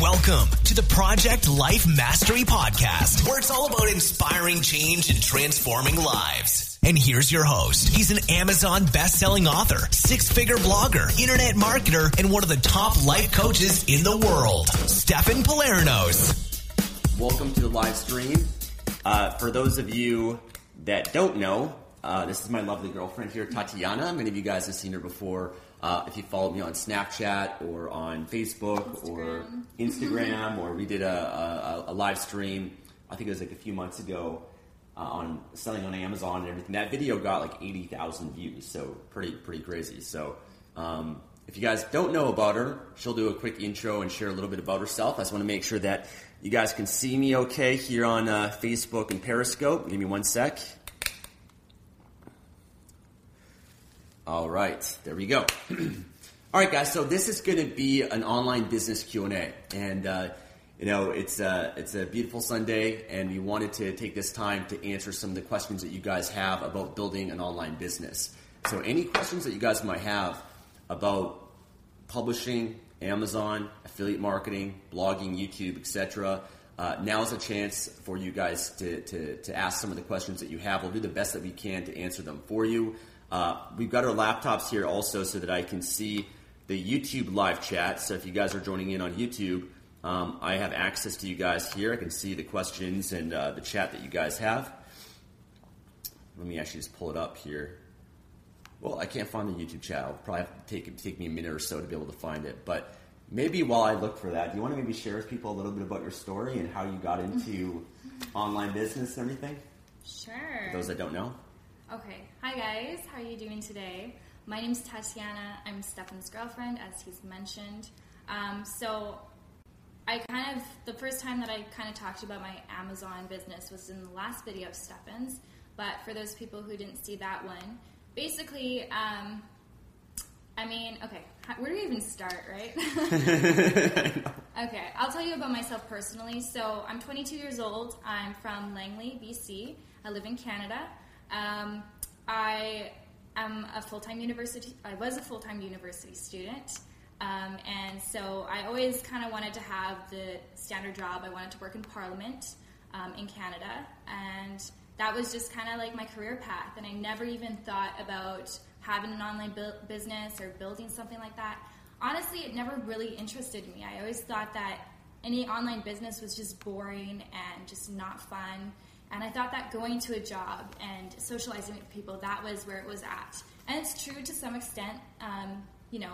Welcome to the Project Life Mastery Podcast, where it's all about inspiring change and transforming lives. And here's your host. He's an Amazon best-selling author, six-figure blogger, internet marketer, and one of the top life coaches in the world, Stefan Palernos. Welcome to the live stream. Uh, for those of you that don't know, uh, this is my lovely girlfriend here, Tatiana. Many of you guys have seen her before. Uh, if you follow me on Snapchat or on Facebook Instagram. or Instagram, or we did a, a, a live stream, I think it was like a few months ago uh, on selling on Amazon and everything. That video got like 80,000 views, so pretty pretty crazy. So um, if you guys don't know about her, she'll do a quick intro and share a little bit about herself. I just want to make sure that you guys can see me okay here on uh, Facebook and Periscope. Give me one sec. All right, there we go. All right, guys. So this is going to be an online business Q and A, and uh, you know it's a it's a beautiful Sunday, and we wanted to take this time to answer some of the questions that you guys have about building an online business. So any questions that you guys might have about publishing, Amazon, affiliate marketing, blogging, YouTube, etc. Uh, now is a chance for you guys to, to, to ask some of the questions that you have. We'll do the best that we can to answer them for you. Uh, we've got our laptops here also so that I can see the YouTube live chat. So if you guys are joining in on YouTube, um, I have access to you guys here. I can see the questions and uh, the chat that you guys have. Let me actually just pull it up here. Well, I can't find the YouTube chat. It'll probably have to take, take me a minute or so to be able to find it. But maybe while I look for that, do you want to maybe share with people a little bit about your story and how you got into online business and everything? Sure. For those that don't know. Okay. Hi guys. How are you doing today? My name's Tatiana. I'm Stefan's girlfriend, as he's mentioned. Um, so, I kind of the first time that I kind of talked about my Amazon business was in the last video of Stefan's. But for those people who didn't see that one, basically, um, I mean, okay, how- where do we even start, right? okay, I'll tell you about myself personally. So, I'm 22 years old. I'm from Langley, BC. I live in Canada. Um, I am a full time university. I was a full time university student, um, and so I always kind of wanted to have the standard job. I wanted to work in Parliament um, in Canada, and that was just kind of like my career path. And I never even thought about having an online bu- business or building something like that. Honestly, it never really interested me. I always thought that any online business was just boring and just not fun. And I thought that going to a job and socializing with people, that was where it was at. And it's true to some extent, um, you know,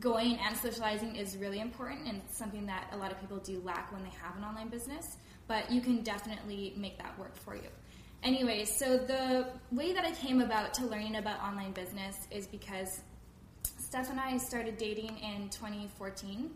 going and socializing is really important and it's something that a lot of people do lack when they have an online business. But you can definitely make that work for you. Anyway, so the way that I came about to learning about online business is because Steph and I started dating in 2014,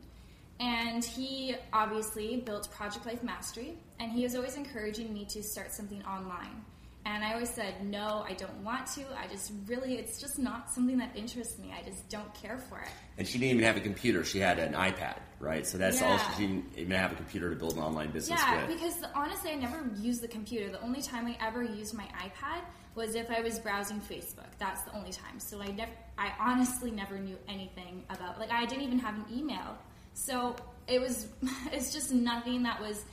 and he obviously built Project Life Mastery, and he was always encouraging me to start something online. And I always said, no, I don't want to. I just really, it's just not something that interests me. I just don't care for it. And she didn't even have a computer. She had an iPad, right? So that's all. Yeah. She didn't even have a computer to build an online business Yeah, with. because honestly, I never used the computer. The only time I ever used my iPad was if I was browsing Facebook. That's the only time. So I never, I honestly never knew anything about. Like I didn't even have an email. So it was, it's just nothing that was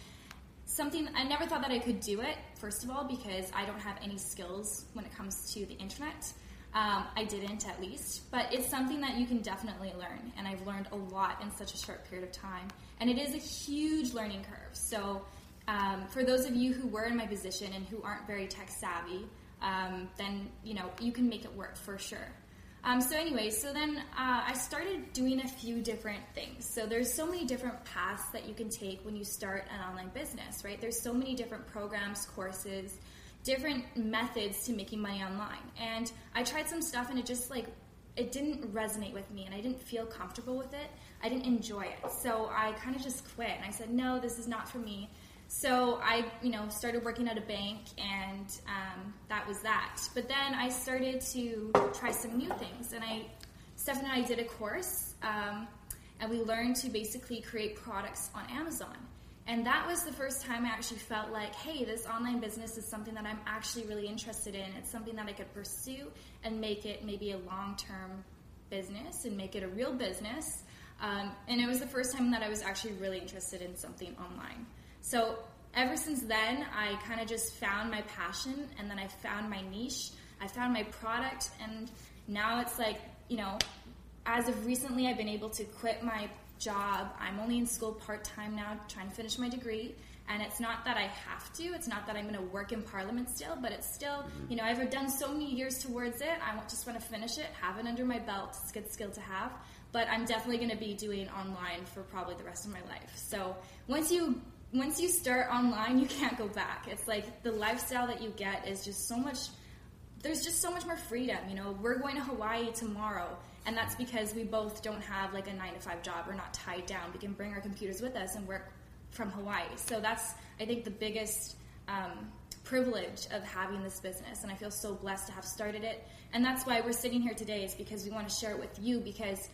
something. I never thought that I could do it. First of all, because I don't have any skills when it comes to the internet. Um, I didn't, at least, but it's something that you can definitely learn, and I've learned a lot in such a short period of time. And it is a huge learning curve. So, um, for those of you who were in my position and who aren't very tech savvy, um, then you know you can make it work for sure. Um, so anyway, so then uh, I started doing a few different things. So there's so many different paths that you can take when you start an online business, right? There's so many different programs, courses, different methods to making money online. And I tried some stuff and it just like it didn't resonate with me and I didn't feel comfortable with it. I didn't enjoy it. So I kind of just quit and I said, "No, this is not for me." So I, you know, started working at a bank, and um, that was that. But then I started to try some new things, and I, Steph and I did a course, um, and we learned to basically create products on Amazon. And that was the first time I actually felt like, hey, this online business is something that I'm actually really interested in. It's something that I could pursue and make it maybe a long term business and make it a real business. Um, and it was the first time that I was actually really interested in something online. So ever since then, I kind of just found my passion and then I found my niche. I found my product, and now it's like, you know, as of recently, I've been able to quit my job. I'm only in school part time now, trying to finish my degree. And it's not that I have to, it's not that I'm going to work in Parliament still, but it's still, mm-hmm. you know, I've done so many years towards it. I just want to finish it, have it under my belt. It's a good skill to have. But I'm definitely going to be doing online for probably the rest of my life. So once you once you start online, you can't go back. It's like the lifestyle that you get is just so much there's just so much more freedom. You know, we're going to Hawaii tomorrow, and that's because we both don't have like a nine to five job. We're not tied down. We can bring our computers with us and work from Hawaii. So that's, I think, the biggest um, privilege of having this business, and I feel so blessed to have started it. And that's why we're sitting here today, is because we want to share it with you because.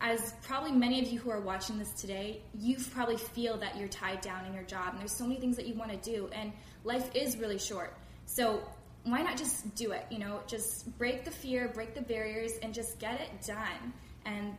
As probably many of you who are watching this today, you probably feel that you're tied down in your job, and there's so many things that you want to do, and life is really short. So why not just do it? You know, just break the fear, break the barriers, and just get it done. And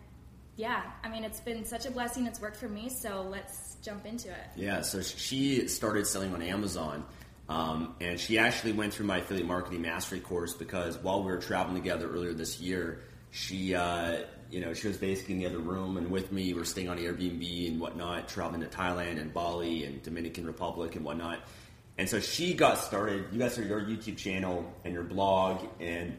yeah, I mean, it's been such a blessing. It's worked for me. So let's jump into it. Yeah, so she started selling on Amazon, um, and she actually went through my affiliate marketing mastery course because while we were traveling together earlier this year, she, uh, you know, she was basically in the other room and with me. We were staying on Airbnb and whatnot, traveling to Thailand and Bali and Dominican Republic and whatnot. And so she got started. You guys started your YouTube channel and your blog and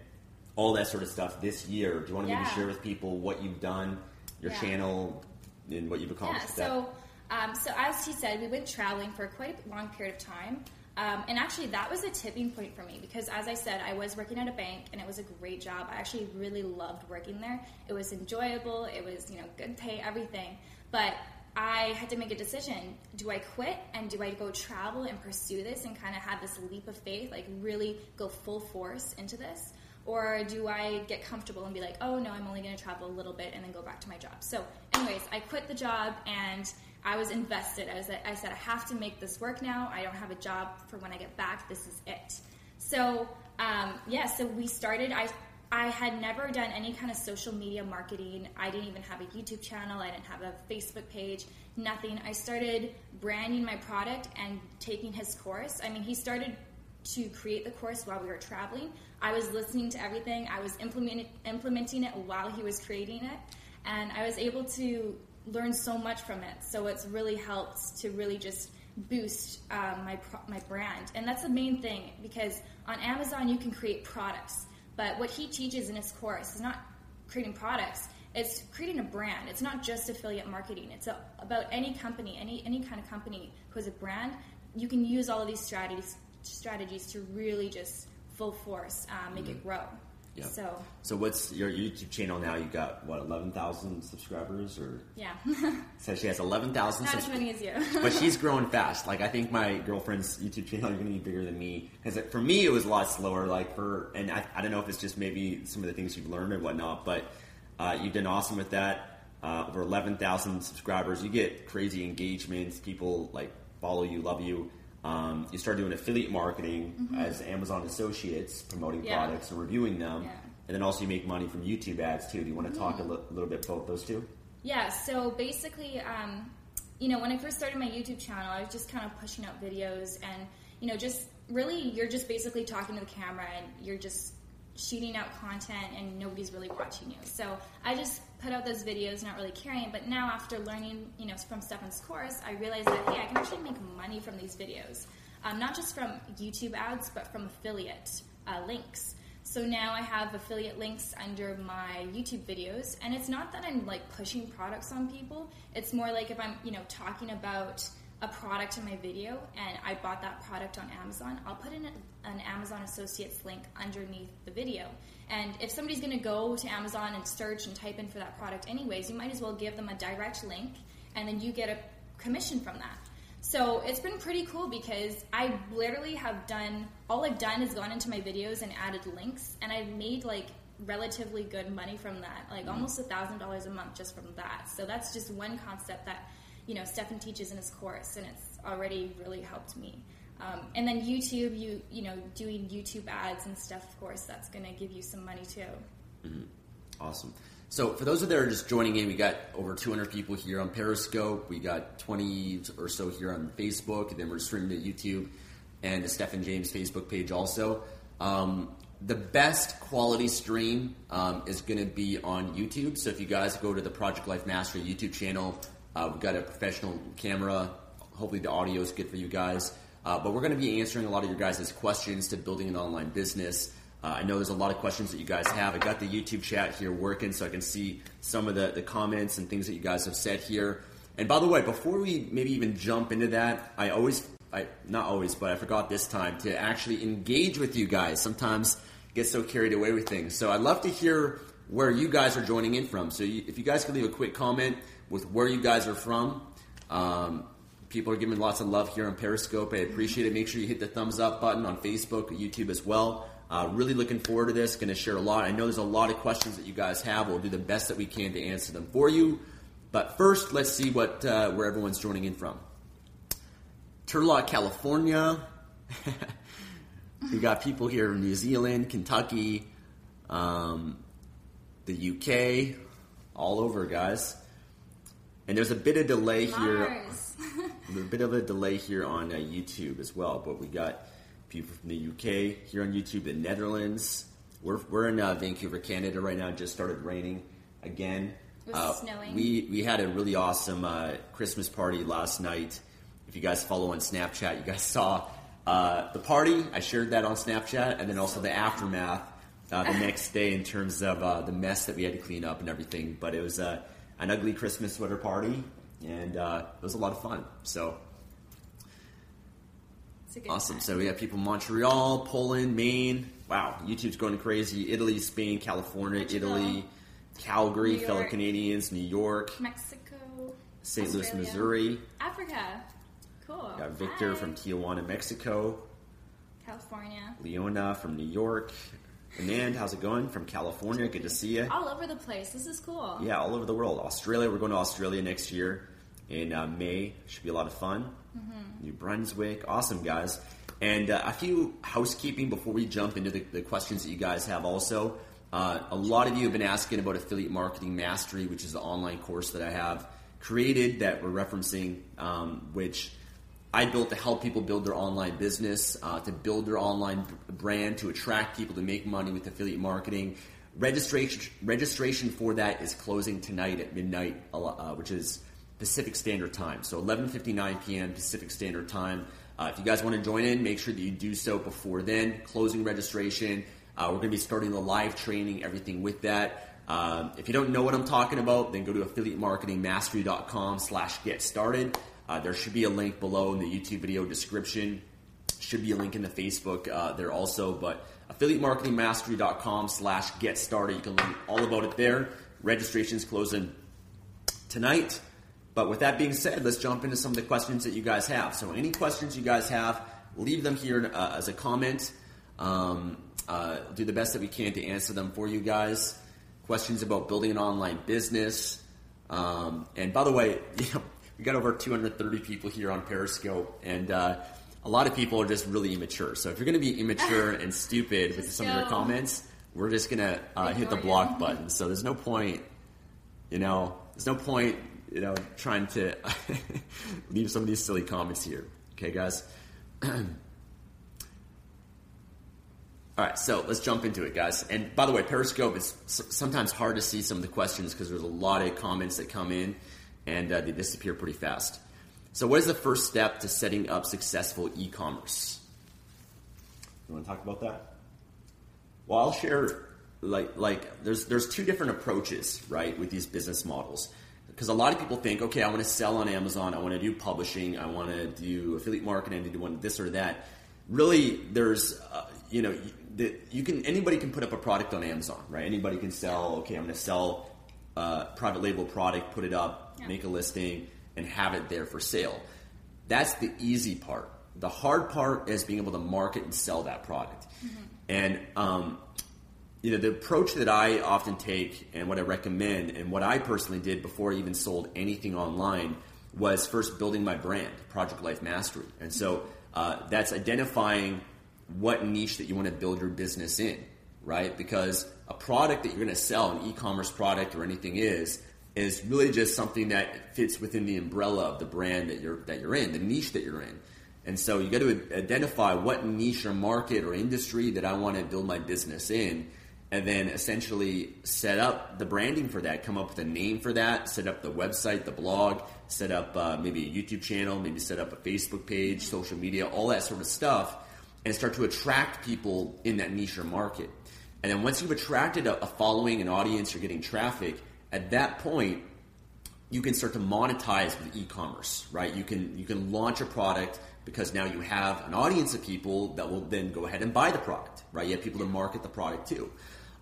all that sort of stuff this year. Do you want to maybe share with people what you've done, your Yeah. channel, and what you've Yeah. accomplished? that? So, um, so as she said, we went traveling for quite a long period of time. Um, and actually, that was a tipping point for me because, as I said, I was working at a bank and it was a great job. I actually really loved working there. It was enjoyable. It was, you know, good pay, everything. But I had to make a decision. Do I quit and do I go travel and pursue this and kind of have this leap of faith, like really go full force into this? Or do I get comfortable and be like, oh no, I'm only going to travel a little bit and then go back to my job? So, anyways, I quit the job and I was invested. I was I said I have to make this work now. I don't have a job for when I get back. This is it. So um, yeah, so we started. I I had never done any kind of social media marketing. I didn't even have a YouTube channel. I didn't have a Facebook page. Nothing. I started branding my product and taking his course. I mean, he started to create the course while we were traveling. I was listening to everything. I was implementing implementing it while he was creating it, and I was able to learn so much from it. So it's really helped to really just boost um, my pro- my brand, and that's the main thing because on Amazon you can create products, but what he teaches in his course is not creating products. It's creating a brand. It's not just affiliate marketing. It's a, about any company, any any kind of company who has a brand. You can use all of these strategies strategies to really just full force um, make it grow. Yeah. So So what's your YouTube channel now? You got what eleven thousand subscribers, or yeah, so she has eleven thousand. not as many as you. but she's growing fast. Like I think my girlfriend's YouTube channel is going to be bigger than me because for me it was a lot slower. Like for and I, I don't know if it's just maybe some of the things you've learned or whatnot, but uh, you've done awesome with that. Uh, over eleven thousand subscribers, you get crazy engagements. People like follow you, love you. Um, you start doing affiliate marketing as Amazon associates, promoting Mm-hmm. Yeah. products and reviewing them, Yeah. Mm-hmm. and then also you make money from YouTube ads too. Do you want to talk a li- little bit about those two? Yeah, so basically, um, you know, when I first started my YouTube channel, I was just kind of pushing out videos and, you know, just really, you're just basically talking to the camera and you're just shooting out content and nobody's really watching you. So I just put out those videos, not really caring. But now, after learning, you know, from Stefan's course, I realized that, hey, I can actually make money from these videos. Um, not just from YouTube ads, but from affiliate uh, links. So now I have affiliate links under my YouTube videos, and it's not that I'm like pushing products on people. It's more like if I'm, you know, talking about a product in my video and I bought that product on Amazon, I'll put in an Amazon Associates link underneath the video. And if somebody's going to go to Amazon and search and type in for that product anyways, you might as well give them a direct link, and then you get a commission from that. So it's been pretty cool because I literally have done all I've done is gone into my videos and added links, and I've made like relatively good money from that, like mm-hmm. almost a thousand dollars a month just from that. So that's just one concept that you know Stefan teaches in his course, and it's already really helped me. Um, and then YouTube, you you know, doing YouTube ads and stuff, of course, that's going to give you some money too. Awesome. So for those of that are just joining in, we got over 200 people here on Periscope. We got 20 or so here on Facebook, and then we're streaming to YouTube and the Stefan James Facebook page also. Um, the best quality stream um, is going to be on YouTube. So if you guys go to the Project Life Mastery YouTube channel, uh, we've got a professional camera. Hopefully the audio is good for you guys. Uh, but we're going to be answering a lot of your guys' questions to building an online business. Uh, I know there's a lot of questions that you guys have. I got the YouTube chat here working so I can see some of the, the comments and things that you guys have said here. And by the way, before we maybe even jump into that, I always, I not always, but I forgot this time to actually engage with you guys. Sometimes get so carried away with things. So I'd love to hear where you guys are joining in from. So you, if you guys could leave a quick comment with where you guys are from. Um, people are giving lots of love here on Periscope. I appreciate it. Make sure you hit the thumbs up button on Facebook, YouTube as well. Uh, really looking forward to this. Going to share a lot. I know there's a lot of questions that you guys have. We'll do the best that we can to answer them for you. But first, let's see what uh, where everyone's joining in from. Turlock, California. we got people here in New Zealand, Kentucky, um, the UK, all over, guys. And there's a bit of delay here. A bit of a delay here on uh, YouTube as well, but we got people from the UK here on YouTube, the Netherlands. We're, we're in uh, Vancouver, Canada right now. It just started raining again. It was Uh, snowing. We we had a really awesome uh, Christmas party last night. If you guys follow on Snapchat, you guys saw uh, the party. I shared that on Snapchat, and then also the aftermath uh, the next day in terms of uh, the mess that we had to clean up and everything. But it was uh, an ugly Christmas sweater party, and uh, it was a lot of fun. So It's a good Awesome. time. So we have people in Montreal, Poland, Maine. Wow, YouTube's going crazy. Italy, Spain, California. Italy, Calgary, fellow Canadians, New York, Mexico, St. Louis, Missouri. Africa. Cool. We got Victor Hi. from Tijuana, Mexico. California. Leona from New York. Anand, how's it going? From California. Good to see you. All over the place. This is cool. Yeah, all over the world. Australia, we're going to Australia next year in uh, May. Should be a lot of fun. New Brunswick, awesome guys. And uh, a few housekeeping before we jump into the, the questions that you guys have. Also, uh, a lot of you have been asking about affiliate marketing mastery, which is the online course that I have created that we're referencing, um, which I built to help people build their online business, uh, to build their online brand, to attract people to make money with affiliate marketing. Registration registration for that is closing tonight at midnight, uh, which is Pacific Standard Time. So 11:59 p.m. Pacific Standard Time. Uh, if you guys want to join in, make sure that you do so before then. Closing registration. Uh, we're going to be starting the live training, everything with that. Um, if you don't know what I'm talking about, then go to affiliatemarketingmastery.com slash get started. Uh, there should be a link below in the YouTube video description. Should be a link in the Facebook uh, there also, but affiliatemarketingmastery.com slash get started. You can learn all about it there. Registration's closing tonight. But with that being said, let's jump into some of the questions that you guys have. So, any questions you guys have, leave them here uh, as a comment. Um, uh, do the best that we can to answer them for you guys. Questions about building an online business. Um, and by the way, you know, we got over 230 people here on Periscope, and uh, a lot of people are just really immature. So if you're going to be immature and stupid with some of your comments, we're just going to uh, hit the block button. So there's no point, you know, there's no point, you know, trying to leave some of these silly comments here. Okay, guys. All right, so let's jump into it, guys. And by the way, Periscope is sometimes hard to see some of the questions because there's a lot of comments that come in and uh, they disappear pretty fast. So, what is the first step to setting up successful e commerce? You want to talk about that? Well, I'll share like like there's there's two different approaches, right, with these business models. Because a lot of people think, okay, I want to sell on Amazon, I want to do publishing, I want to do affiliate marketing, I do want this or that. Really, there's uh, you know that you can anybody can put up a product on Amazon, right? Anybody can sell. Okay, I'm going to sell a uh, private label product, put it up, yeah. make a listing, and have it there for sale. That's the easy part. The hard part is being able to market and sell that product. Mm-hmm. And um, you know the approach that I often take, and what I recommend, and what I personally did before I even sold anything online, was first building my brand, Project Life Mastery. And so uh, that's identifying what niche that you want to build your business in, right? Because a product that you're going to sell, an e-commerce product or anything is, is really just something that fits within the umbrella of the brand that you're that you're in, the niche that you're in. And so you got to identify what niche or market or industry that I want to build my business in, and then essentially set up the branding for that, come up with a name for that, set up the website, the blog, set up uh, maybe a YouTube channel, maybe set up a Facebook page, social media, all that sort of stuff and start to attract people in that niche or market. And then once you've attracted a, a following, an audience, you're getting traffic, at that point, you can start to monetize with e-commerce, right? You can you can launch a product because now you have an audience of people that will then go ahead and buy the product, right? You have people to market the product to.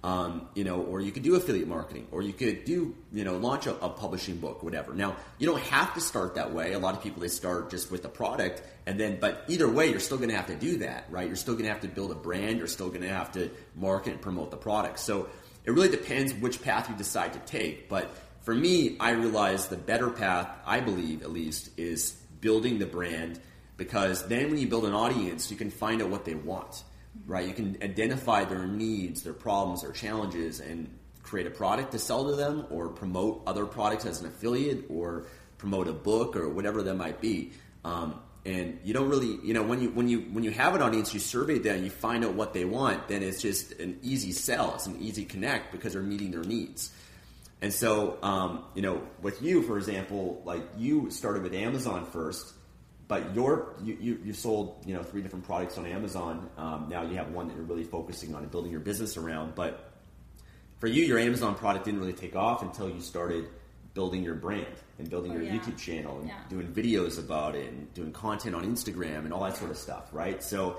Um, you know, or you could do affiliate marketing, or you could do, you know, launch a, a, publishing book, whatever. Now, you don't have to start that way. A lot of people they start just with the product, and then, but either way, you're still going to have to do that, right? You're still going to have to build a brand. You're still going to have to market and promote the product. So it really depends which path you decide to take. But for me, I realize the better path, I believe at least, is building the brand because then when you build an audience, you can find out what they want right? You can identify their needs, their problems, their challenges, and create a product to sell to them, or promote other products as an affiliate, or promote a book, or whatever that might be. Um, and you don't really, you know, when you when you when you have an audience, you survey them, you find out what they want. Then it's just an easy sell. It's an easy connect because they're meeting their needs. And so, um, you know, with you, for example, like you started with Amazon first but your you, you, you, sold you know three different products on Amazon. Um, now you have one that you're really focusing on and building your business around. But for you, your Amazon product didn't really take off until you started building your brand and building oh, your yeah. YouTube channel and yeah. doing videos about it and doing content on Instagram and all that sort of stuff, right? So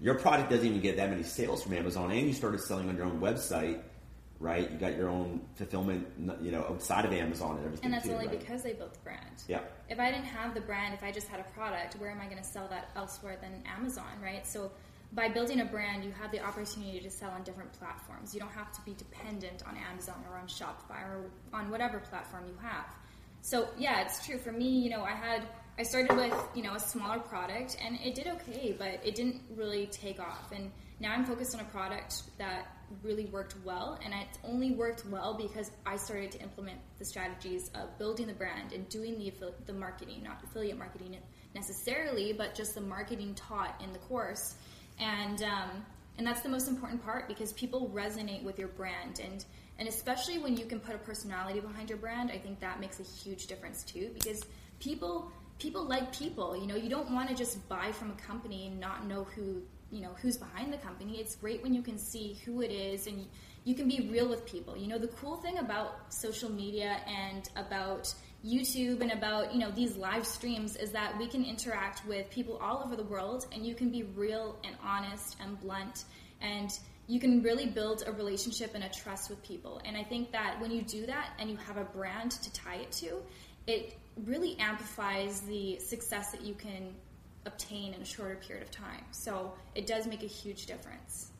your product doesn't even get that many sales from Amazon, and you started selling on your own website right? You got your own fulfillment, you know, outside of Amazon and everything. And that's too, only right? because they built the brand. Yeah. If I didn't have the brand, if I just had a product, where am I going to sell that elsewhere than Amazon, right? So by building a brand, you have the opportunity to sell on different platforms. You don't have to be dependent on Amazon or on Shopify or on whatever platform you have. So yeah, it's true for me. You know, I had I started with you know a smaller product and it did okay, but it didn't really take off. And now I'm focused on a product that really worked well, and it's only worked well because I started to implement the strategies of building the brand and doing the the marketing, not affiliate marketing necessarily, but just the marketing taught in the course, and um, and that's the most important part because people resonate with your brand and and especially when you can put a personality behind your brand, I think that makes a huge difference too because people people like people. You know, you don't want to just buy from a company and not know who you know who's behind the company it's great when you can see who it is and you can be real with people you know the cool thing about social media and about youtube and about you know these live streams is that we can interact with people all over the world and you can be real and honest and blunt and you can really build a relationship and a trust with people. And I think that when you do that and you have a brand to tie it to, it really amplifies the success that you can obtain in a shorter period of time. So it does make a huge difference.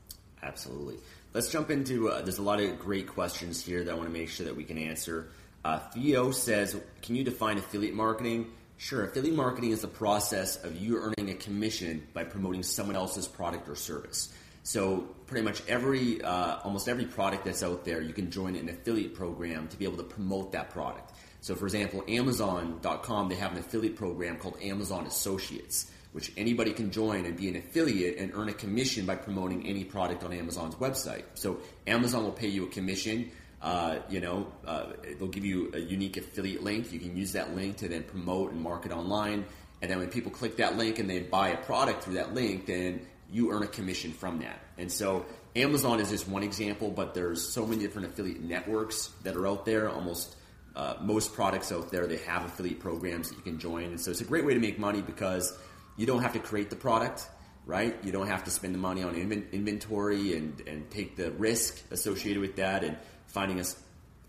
Absolutely. Let's jump into. Uh, there's a lot of great questions here that I want to make sure that we can answer. Uh, Theo says, "Can you define affiliate marketing?" Sure. Affiliate marketing is the process of you earning a commission by promoting someone else's product or service. So pretty much every, uh, almost every product that's out there, you can join an affiliate program to be able to promote that product. So for example, Amazon.com, they have an affiliate program called Amazon Associates, which anybody can join and be an affiliate and earn a commission by promoting any product on Amazon's website. So Amazon will pay you a commission. Uh, you know, uh, they'll give you a unique affiliate link. You can use that link to then promote and market online. And then when people click that link and they buy a product through that link, then you earn a commission from that. And so Amazon is just one example, but there's so many different affiliate networks that are out there. Almost uh, most products out there, they have affiliate programs that you can join. And so it's a great way to make money because you don't have to create the product, right? You don't have to spend the money on inventory and, and take the risk associated with that and finding a,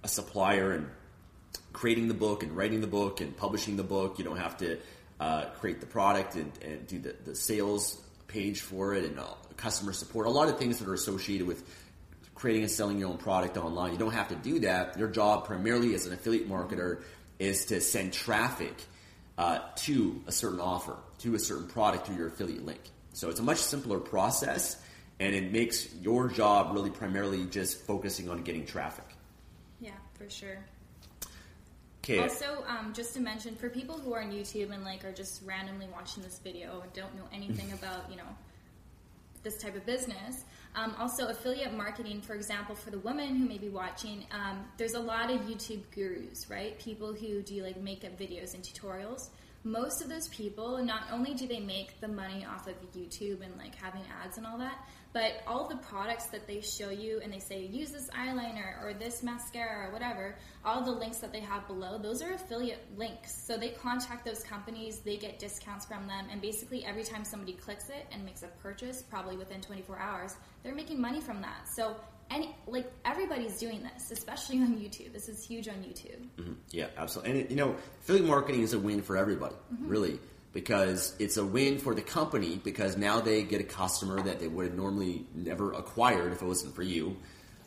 a supplier and creating the book and writing the book and publishing the book. You don't have to uh, create the product and, and do the, the sales page for it and uh, customer support. A lot of things that are associated with creating and selling your own product online. You don't have to do that. Your job, primarily as an affiliate marketer, is to send traffic uh, to a certain offer, to a certain product through your affiliate link. So it's a much simpler process, and it makes your job really primarily just focusing on getting traffic. Yeah, for sure. Okay. Also, um, just to mention, for people who are on YouTube and like are just randomly watching this video and don't know anything about, you know, this type of business. Um, also, affiliate marketing, for example, for the women who may be watching, um, there's a lot of YouTube gurus, right? People who do like makeup videos and tutorials. Most of those people, not only do they make the money off of YouTube and like having ads and all that, but all the products that they show you and they say use this eyeliner or this mascara or whatever, all the links that they have below, those are affiliate links. So they contact those companies, they get discounts from them, and basically every time somebody clicks it and makes a purchase, probably within 24 hours, they're making money from that. So any like everybody's doing this, especially on YouTube. This is huge on YouTube. Mm-hmm. Yeah, absolutely. And it, you know, affiliate marketing is a win for everybody, mm-hmm. really because it's a win for the company because now they get a customer that they would have normally never acquired if it wasn't for you.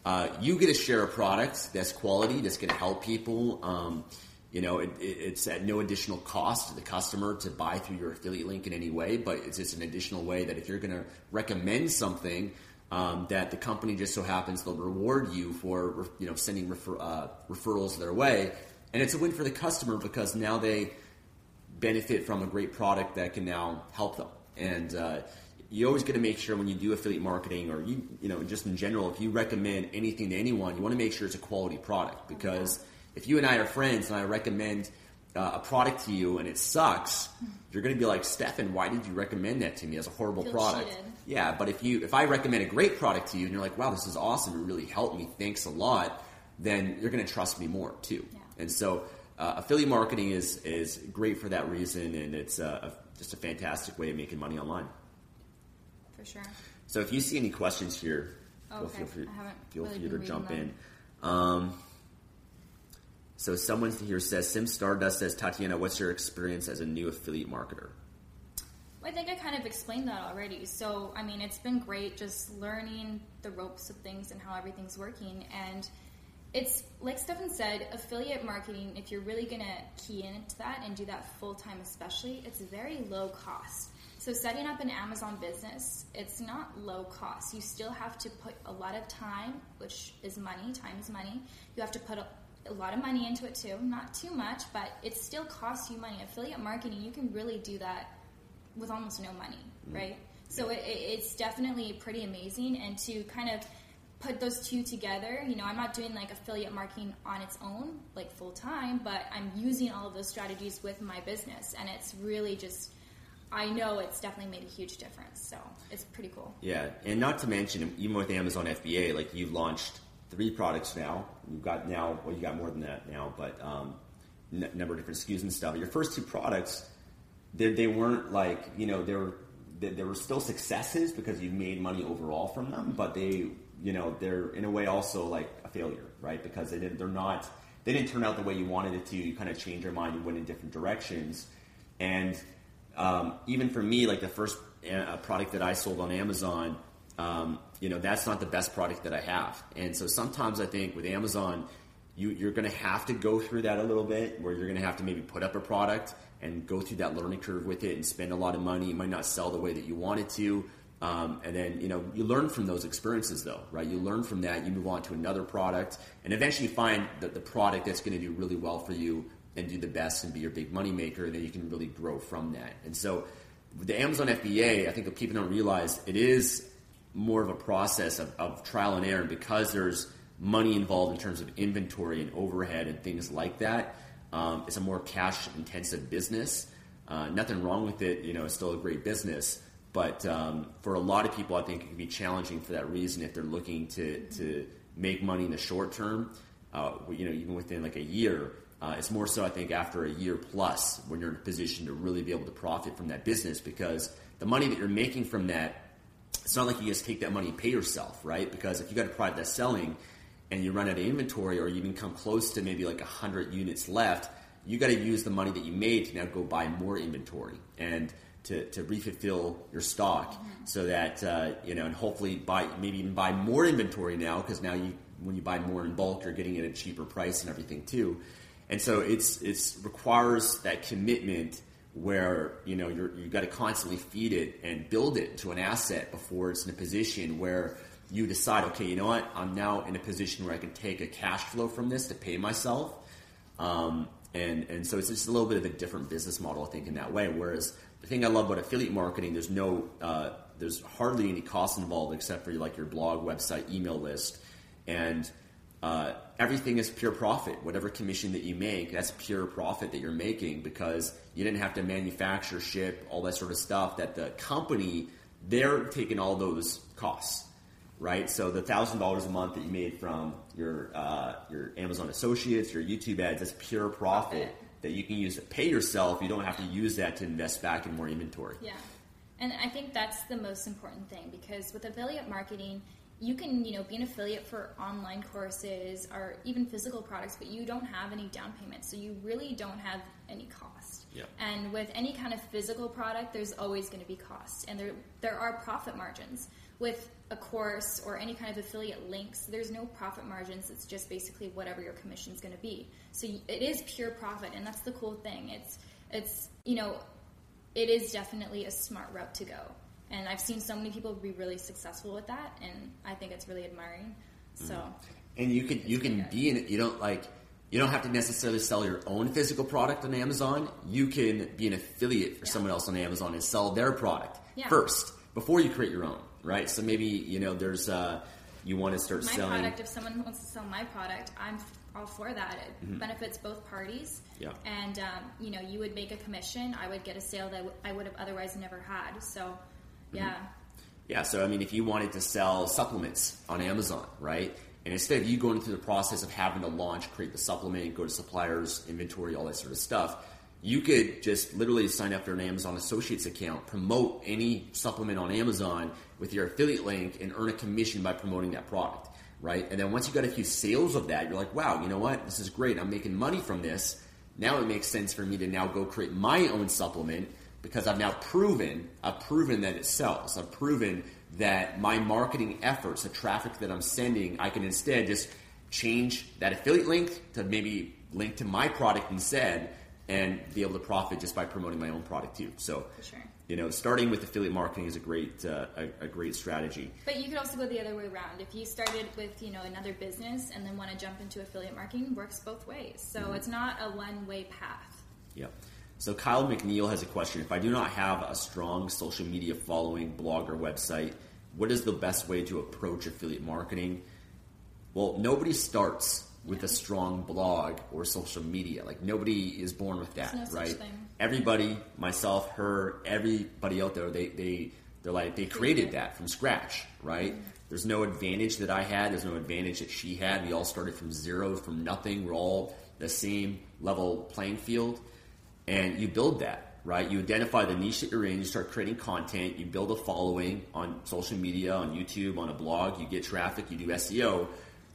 Uh, you get to share a product that's quality, that's going to help people. Um, you know, it, it, it's at no additional cost to the customer to buy through your affiliate link in any way, but it's just an additional way that if you're going to recommend something um, that the company just so happens they'll reward you for, you know, sending refer, uh, referrals their way, and it's a win for the customer because now they benefit from a great product that can now help them. And uh, you always got to make sure when you do affiliate marketing or you you know just in general, if you recommend anything to anyone, you want to make sure it's a quality product because if you and I are friends and I recommend uh, a product to you and it sucks, you're going to be like, Stefan, why did you recommend that to me as a horrible Feel product? cheated. Yeah, but if you if I recommend a great product to you and you're like, wow, this is awesome, it really helped me, thanks a lot, then you're going to trust me more too. Yeah. And so uh, affiliate marketing is is great for that reason, and it's uh, a, just a fantastic way of making money online. For sure. So if you see any questions here, Okay. feel free, feel really free to jump in. Um, so someone here says, Sim Stardust says, Tatiana, what's your experience as a new affiliate marketer? Well, I think I kind of explained that already. So, I mean, it's been great just learning the ropes of things and how everything's working. And it's like Stefan said, affiliate marketing, if you're really going to key into that and do that full time, especially, it's very low cost. So, setting up an Amazon business, it's not low cost. You still have to put a lot of time, which is money, time is money. You have to put a, a lot of money into it too. Not too much, but it still costs you money. Affiliate marketing, you can really do that with almost no money, mm. right? So it, it's definitely pretty amazing, and to kind of put those two together, you know, I'm not doing like affiliate marketing on its own, like full time, but I'm using all of those strategies with my business, and it's really just, I know it's definitely made a huge difference. So it's pretty cool. Yeah, and not to mention, even with Amazon FBA, like you've launched three products now. You've got now, well, you got more than that now, but um, n- number of different SKUs and stuff. Your first two products, they, they weren't like you know they were th- there were still successes because you made money overall from them, but they, you know, they're in a way also like a failure, right? Because they didn't, they're not, they didn't turn out the way you wanted it to. You kind of changed your mind, you went in different directions, and um, even for me, like the first uh, product that I sold on Amazon, um, you know, that's not the best product that I have. And so sometimes I think with Amazon, you, you're going to have to go through that a little bit where you're going to have to maybe put up a product and go through that learning curve with it and spend a lot of money. You might not sell the way that you wanted to. Um, and then, you know, you learn from those experiences though, right? You learn from that, you move on to another product, and eventually you find that the product that's going to do really well for you and do the best and be your big money maker, and then you can really grow from that. And so, the Amazon FBA, I think people don't realize it is more of a process of, of trial and error And because there's money involved in terms of inventory and overhead and things like that. Um, it's a more cash intensive business. Uh, nothing wrong with it, you know, it's still a great business. But um, for a lot of people, I think it can be challenging for that reason if they're looking to, to make money in the short term, uh, you know, even within like a year. Uh, it's more so, I think, after a year plus when you're in a position to really be able to profit from that business because the money that you're making from that, it's not like you just take that money and pay yourself, right? Because if you got a product that's selling and you run out of inventory or you even come close to maybe like 100 units left, you got to use the money that you made to now go buy more inventory and to, to refill your stock mm-hmm. so that, uh, you know, and hopefully buy, maybe even buy more inventory now because now you, when you buy more in bulk, you're getting it at a cheaper price and everything too. And so it's it's requires that commitment where you know you're, you've got to constantly feed it and build it to an asset before it's in a position where you decide, okay, you know what, I'm now in a position where I can take a cash flow from this to pay myself. Um, and and so it's just a little bit of a different business model, I think, in that way. Whereas the thing I love about affiliate marketing, there's no uh, there's hardly any cost involved except for like your blog, website, email list, and uh, everything is pure profit. Whatever commission that you make, that's pure profit that you're making because you didn't have to manufacture, ship, all that sort of stuff. That the company they're taking all those costs, right? So the thousand dollars a month that you made from your uh, your Amazon associates, your YouTube ads, that's pure profit that you can use to pay yourself. You don't have to use that to invest back in more inventory. Yeah, and I think that's the most important thing because with affiliate marketing you can you know be an affiliate for online courses or even physical products but you don't have any down payment so you really don't have any cost yep. and with any kind of physical product there's always going to be costs and there there are profit margins with a course or any kind of affiliate links there's no profit margins it's just basically whatever your commission is going to be so it is pure profit and that's the cool thing it's it's you know it is definitely a smart route to go and I've seen so many people be really successful with that, and I think it's really admiring. So, mm-hmm. and you can you can be in it. You don't like you don't have to necessarily sell your own physical product on Amazon. You can be an affiliate for yeah. someone else on Amazon and sell their product yeah. first before you create your own, right? So maybe you know there's uh, you want to start my selling product. If someone wants to sell my product, I'm all for that. It mm-hmm. benefits both parties. Yeah. And um, you know, you would make a commission. I would get a sale that I would have otherwise never had. So yeah. Mm-hmm. Yeah. So I mean, if you wanted to sell supplements on Amazon, right? And instead of you going through the process of having to launch, create the supplement, go to suppliers, inventory, all that sort of stuff, you could just literally sign up for an Amazon Associates account, promote any supplement on Amazon with your affiliate link, and earn a commission by promoting that product, right? And then once you got a few sales of that, you're like, wow, you know what? This is great. I'm making money from this. Now it makes sense for me to now go create my own supplement because I've now proven, I've proven that it sells. I've proven that my marketing efforts, the traffic that I'm sending, I can instead just change that affiliate link to maybe link to my product instead and be able to profit just by promoting my own product too. So, sure. you know, starting with affiliate marketing is a great uh, a, a, great strategy. But you could also go the other way around. If you started with you know another business and then want to jump into affiliate marketing, works both ways. So mm-hmm. it's not a one way path. Yep. So Kyle McNeil has a question. If I do not have a strong social media following, blog, or website, what is the best way to approach affiliate marketing? Well, nobody starts with a strong blog or social media. Like nobody is born with that, no right? Everybody, myself, her, everybody out there, they they they're like they created that from scratch, right? Mm-hmm. There's no advantage that I had. There's no advantage that she had. We all started from zero, from nothing. We're all the same level playing field and you build that right? You identify the niche that you're in, you start creating content, you build a following on social media, on YouTube, on a blog, you get traffic, you do SEO,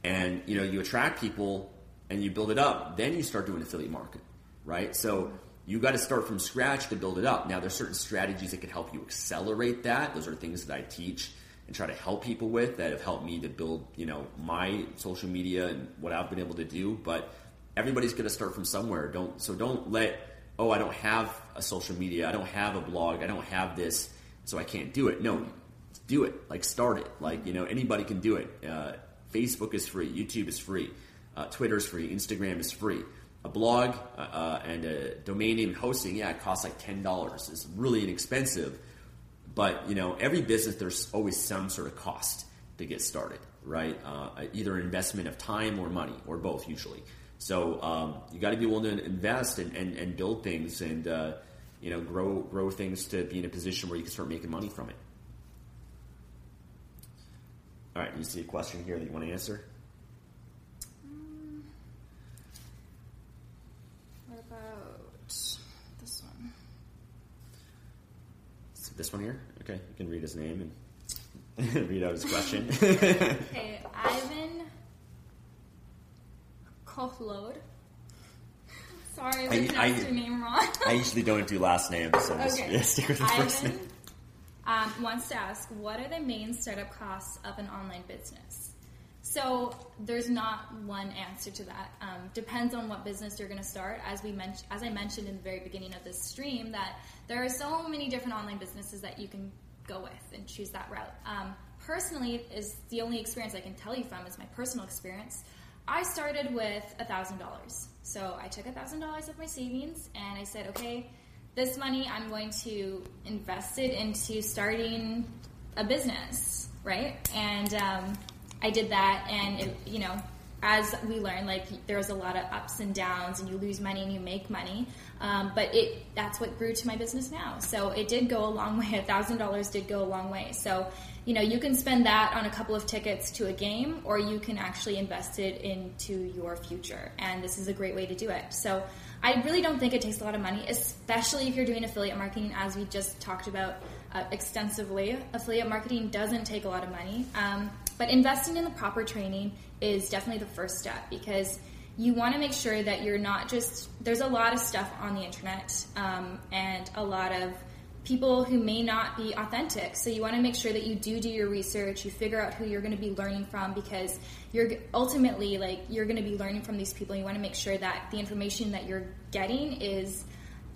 and you know you attract people and you build it up. Then you start doing affiliate marketing, right? So you got to start from scratch to build it up. Now there's certain strategies that can help you accelerate that. Those are things that I teach and try to help people with that have helped me to build, you know, my social media and what I've been able to do. But everybody's going to start from somewhere. Don't so don't let oh I don't have a social media, I don't have a blog, I don't have this, so I can't do it. No, do it. Like start it. Like you know anybody can do it. Uh, Facebook is free, YouTube is free, uh, Twitter is free, Instagram is free. A blog uh, uh and a domain name and hosting, yeah, it costs like ten dollars. It's really inexpensive, but you know every business there's always some sort of cost to get started, right? Uh, either an investment of time or money or both usually. So um, you got to be willing to invest and, and, and build things and uh, you know grow grow things to be in a position where you can start making money from it. All right, you see a question here that you want to answer? Um, what about this one? This one here? Okay, you can read his name and read out his question. okay, Ivan Kohlode. Sorry, I pronounced your name wrong. I usually don't do last names, so just okay. yeah, stick with the Ivan, first name. Um, wants to ask, what are the main startup costs of an online business? So there's not one answer to that. Um, depends on what business you're going to start. As we mentioned, as I mentioned in the very beginning of this stream, that there are so many different online businesses that you can go with and choose that route. Um, personally, is the only experience I can tell you from is my personal experience. I started with $1,000. So I took $1,000 of my savings and I said, okay, this money I'm going to invest it into starting a business, right? And um, I did that, and it, you know, as we learn, like there's a lot of ups and downs, and you lose money and you make money. Um, but it that's what grew to my business now. So it did go a long way. A thousand dollars did go a long way. So you know you can spend that on a couple of tickets to a game, or you can actually invest it into your future. And this is a great way to do it. So I really don't think it takes a lot of money, especially if you're doing affiliate marketing, as we just talked about uh, extensively. Affiliate marketing doesn't take a lot of money. Um, but investing in the proper training is definitely the first step because you want to make sure that you're not just, there's a lot of stuff on the internet um, and a lot of people who may not be authentic. So you want to make sure that you do do your research, you figure out who you're going to be learning from because you're ultimately like you're going to be learning from these people. You want to make sure that the information that you're getting is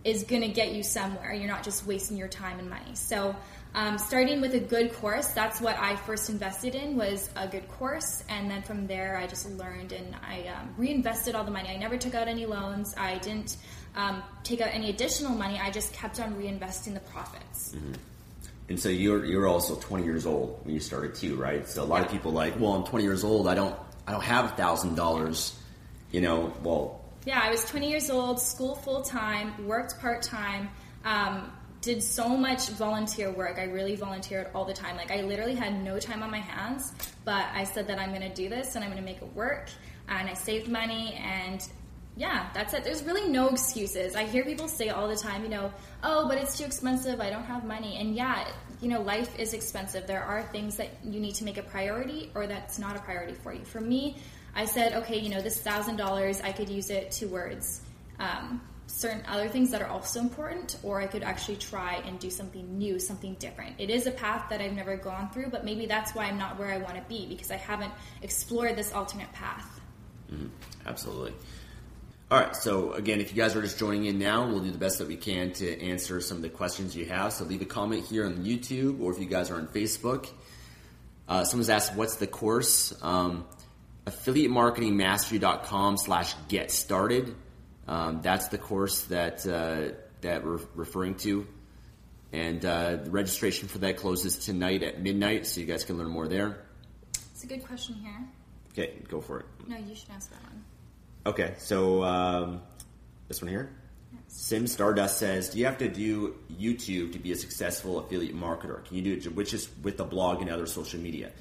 is going to get you somewhere. You're not just wasting your time and money. So um, starting with a good course, that's what I first invested in was a good course, and then from there I just learned and I um, reinvested all the money. I never took out any loans. I didn't um, take out any additional money. I just kept on reinvesting the profits. Mm-hmm. And so you're you're also 20 years old when you started too, right? So a lot yeah. of people like, well, I'm 20 years old. I don't I don't have a thousand dollars. You know, well. Yeah, I was 20 years old, school full time, worked part time. Um, did so much volunteer work. I really volunteered all the time. Like I literally had no time on my hands, but I said that I'm going to do this and I'm going to make it work. And I saved money and yeah, that's it. There's really no excuses. I hear people say all the time, you know, oh, but it's too expensive. I don't have money. And yeah, you know, life is expensive. There are things that you need to make a priority or that's not a priority for you. For me, I said, okay, you know, this thousand dollars, I could use it towards um, certain other things that are also important, or I could actually try and do something new, something different. It is a path that I've never gone through, but maybe that's why I'm not where I want to be because I haven't explored this alternate path. Mm-hmm. Absolutely. All right, so again, if you guys are just joining in now, we'll do the best that we can to answer some of the questions you have. So leave a comment here on YouTube, or if you guys are on Facebook. Uh, someone's asked, what's the course? Um, affiliatemarketingmastery.com slash get started. Um, that's the course that uh, that we're referring to, and uh, the registration for that closes tonight at midnight, so you guys can learn more there. It's a good question here. Okay, go for it. No, you should ask that one. Okay, so um, this one here. Yes. Sim Stardust says, "Do you have to do YouTube to be a successful affiliate marketer? Can you do it, which is with the blog and other social media?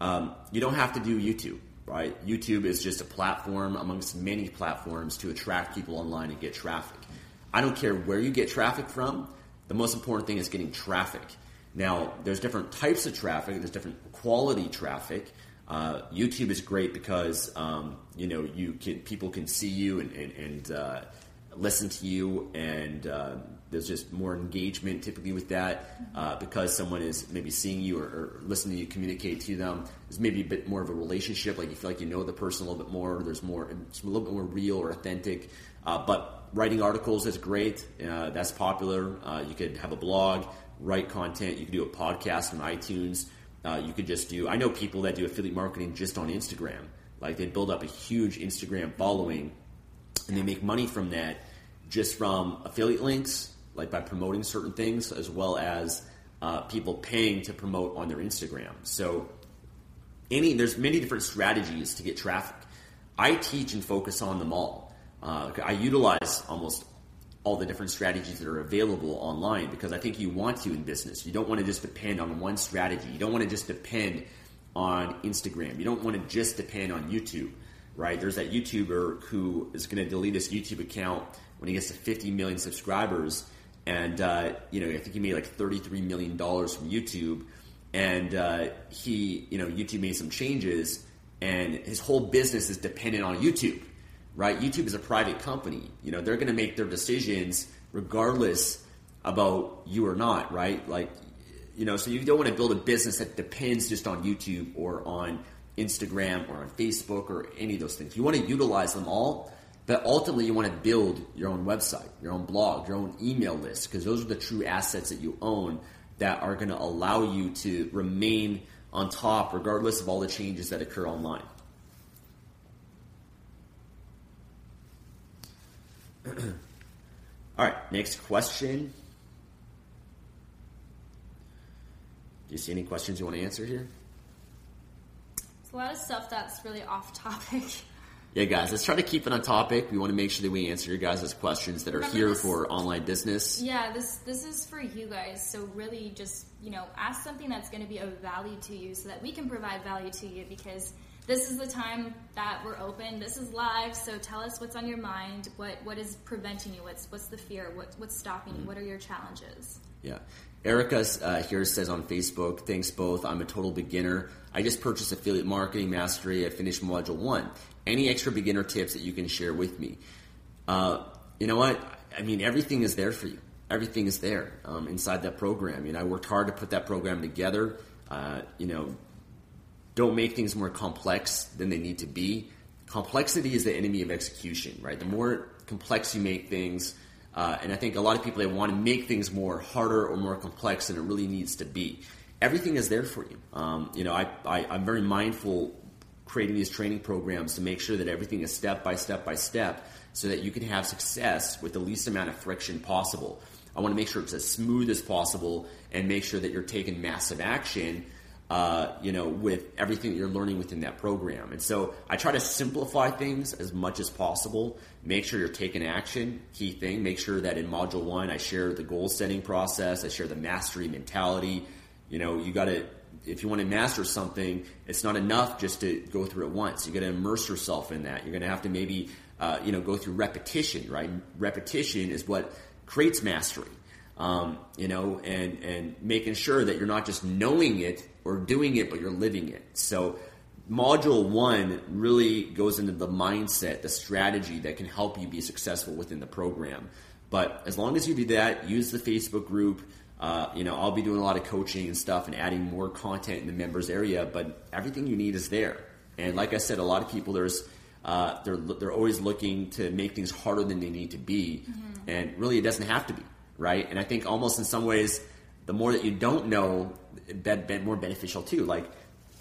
Um, you don't have to do YouTube right? YouTube is just a platform amongst many platforms to attract people online and get traffic. I don't care where you get traffic from. The most important thing is getting traffic. Now, there's different types of traffic. There's different quality traffic. Uh, YouTube is great because um, you know you can people can see you and, and, and uh, listen to you, and uh, there's just more engagement typically with that uh, because someone is maybe seeing you or, or, listening to you communicate to them. There's maybe a bit more of a relationship, like you feel like you know the person a little bit more. There's more, it's a little bit more real or authentic. Uh, but writing articles is great. Uh, that's popular. you could have a blog, write content. You could do a podcast on iTunes. Uh, you could just do. I know people that do affiliate marketing just on Instagram. Like they build up a huge Instagram following, and they make money from that just from affiliate links, like by promoting certain things, as well as uh, people paying to promote on their Instagram. So, any there's many different strategies to get traffic. I teach and focus on them all. Uh, I utilize almost all the different strategies that are available online because I think you want to in business. You don't want to just depend on one strategy. You don't want to just depend on Instagram. You don't want to just depend on YouTube, right? There's that YouTuber who is going to delete his YouTube account when he gets to 50 million subscribers. And, uh, you know, I think he made like $33 million from YouTube. And uh, he, you know, YouTube made some changes and his whole business is dependent on YouTube right? YouTube is a private company. You know, they're going to make their decisions regardless about you or not, right? Like, you know, so you don't want to build a business that depends just on YouTube or on Instagram or on Facebook or any of those things. You want to utilize them all, but ultimately you want to build your own website, your own blog, your own email list, because those are the true assets that you own that are going to allow you to remain on top regardless of all the changes that occur online. All right, next question. Do you see any questions you want to answer here? It's a lot of stuff that's really off topic. Yeah, guys, let's try to keep it on topic. We want to make sure that we answer your guys' questions that are Remember here this, for online business. Yeah, this this is for you guys. So really, just you know, ask something that's going to be of value to you, so that we can provide value to you. Because this is the time that we're open. This is live, so tell us what's on your mind. What what is preventing you? What's what's the fear? What what's stopping you? Mm-hmm. What are your challenges? Yeah. Erica uh, here says on Facebook, thanks both. I'm a total beginner. I just purchased affiliate marketing mastery. I finished module one. Any extra beginner tips that you can share with me? Uh, you know what? I mean, everything is there for you. Everything is there um, inside that program. You know, I worked hard to put that program together. Uh, you know, don't make things more complex than they need to be. Complexity is the enemy of execution, right? The more complex you make things, uh, and I think a lot of people they want to make things more harder or more complex than it really needs to be. Everything is there for you. Um, you know, I, I, I'm very mindful creating these training programs to make sure that everything is step by step by step so that you can have success with the least amount of friction possible. I want to make sure it's as smooth as possible and make sure that you're taking massive action uh, you know, with everything that you're learning within that program. And so I try to simplify things as much as possible. Make sure you're taking action. Key thing. Make sure that in module one, I share the goal setting process. I share the mastery mentality. You know, you got to, if you want to master something, it's not enough just to go through it once. You got to immerse yourself in that. You're going to have to maybe, uh, you know, go through repetition, right? Repetition is what creates mastery. Um, you know, and and making sure that you're not just knowing it or doing it, but you're living it. So, module one really goes into the mindset, the strategy that can help you be successful within the program. But as long as you do that, use the Facebook group. Uh, you know, I'll be doing a lot of coaching and stuff and adding more content in the members area. But everything you need is there. And like I said, a lot of people there's uh, they're they're always looking to make things harder than they need to be, mm-hmm. and really it doesn't have to be right? And I think almost in some ways, the more that you don't know, that more beneficial too. Like,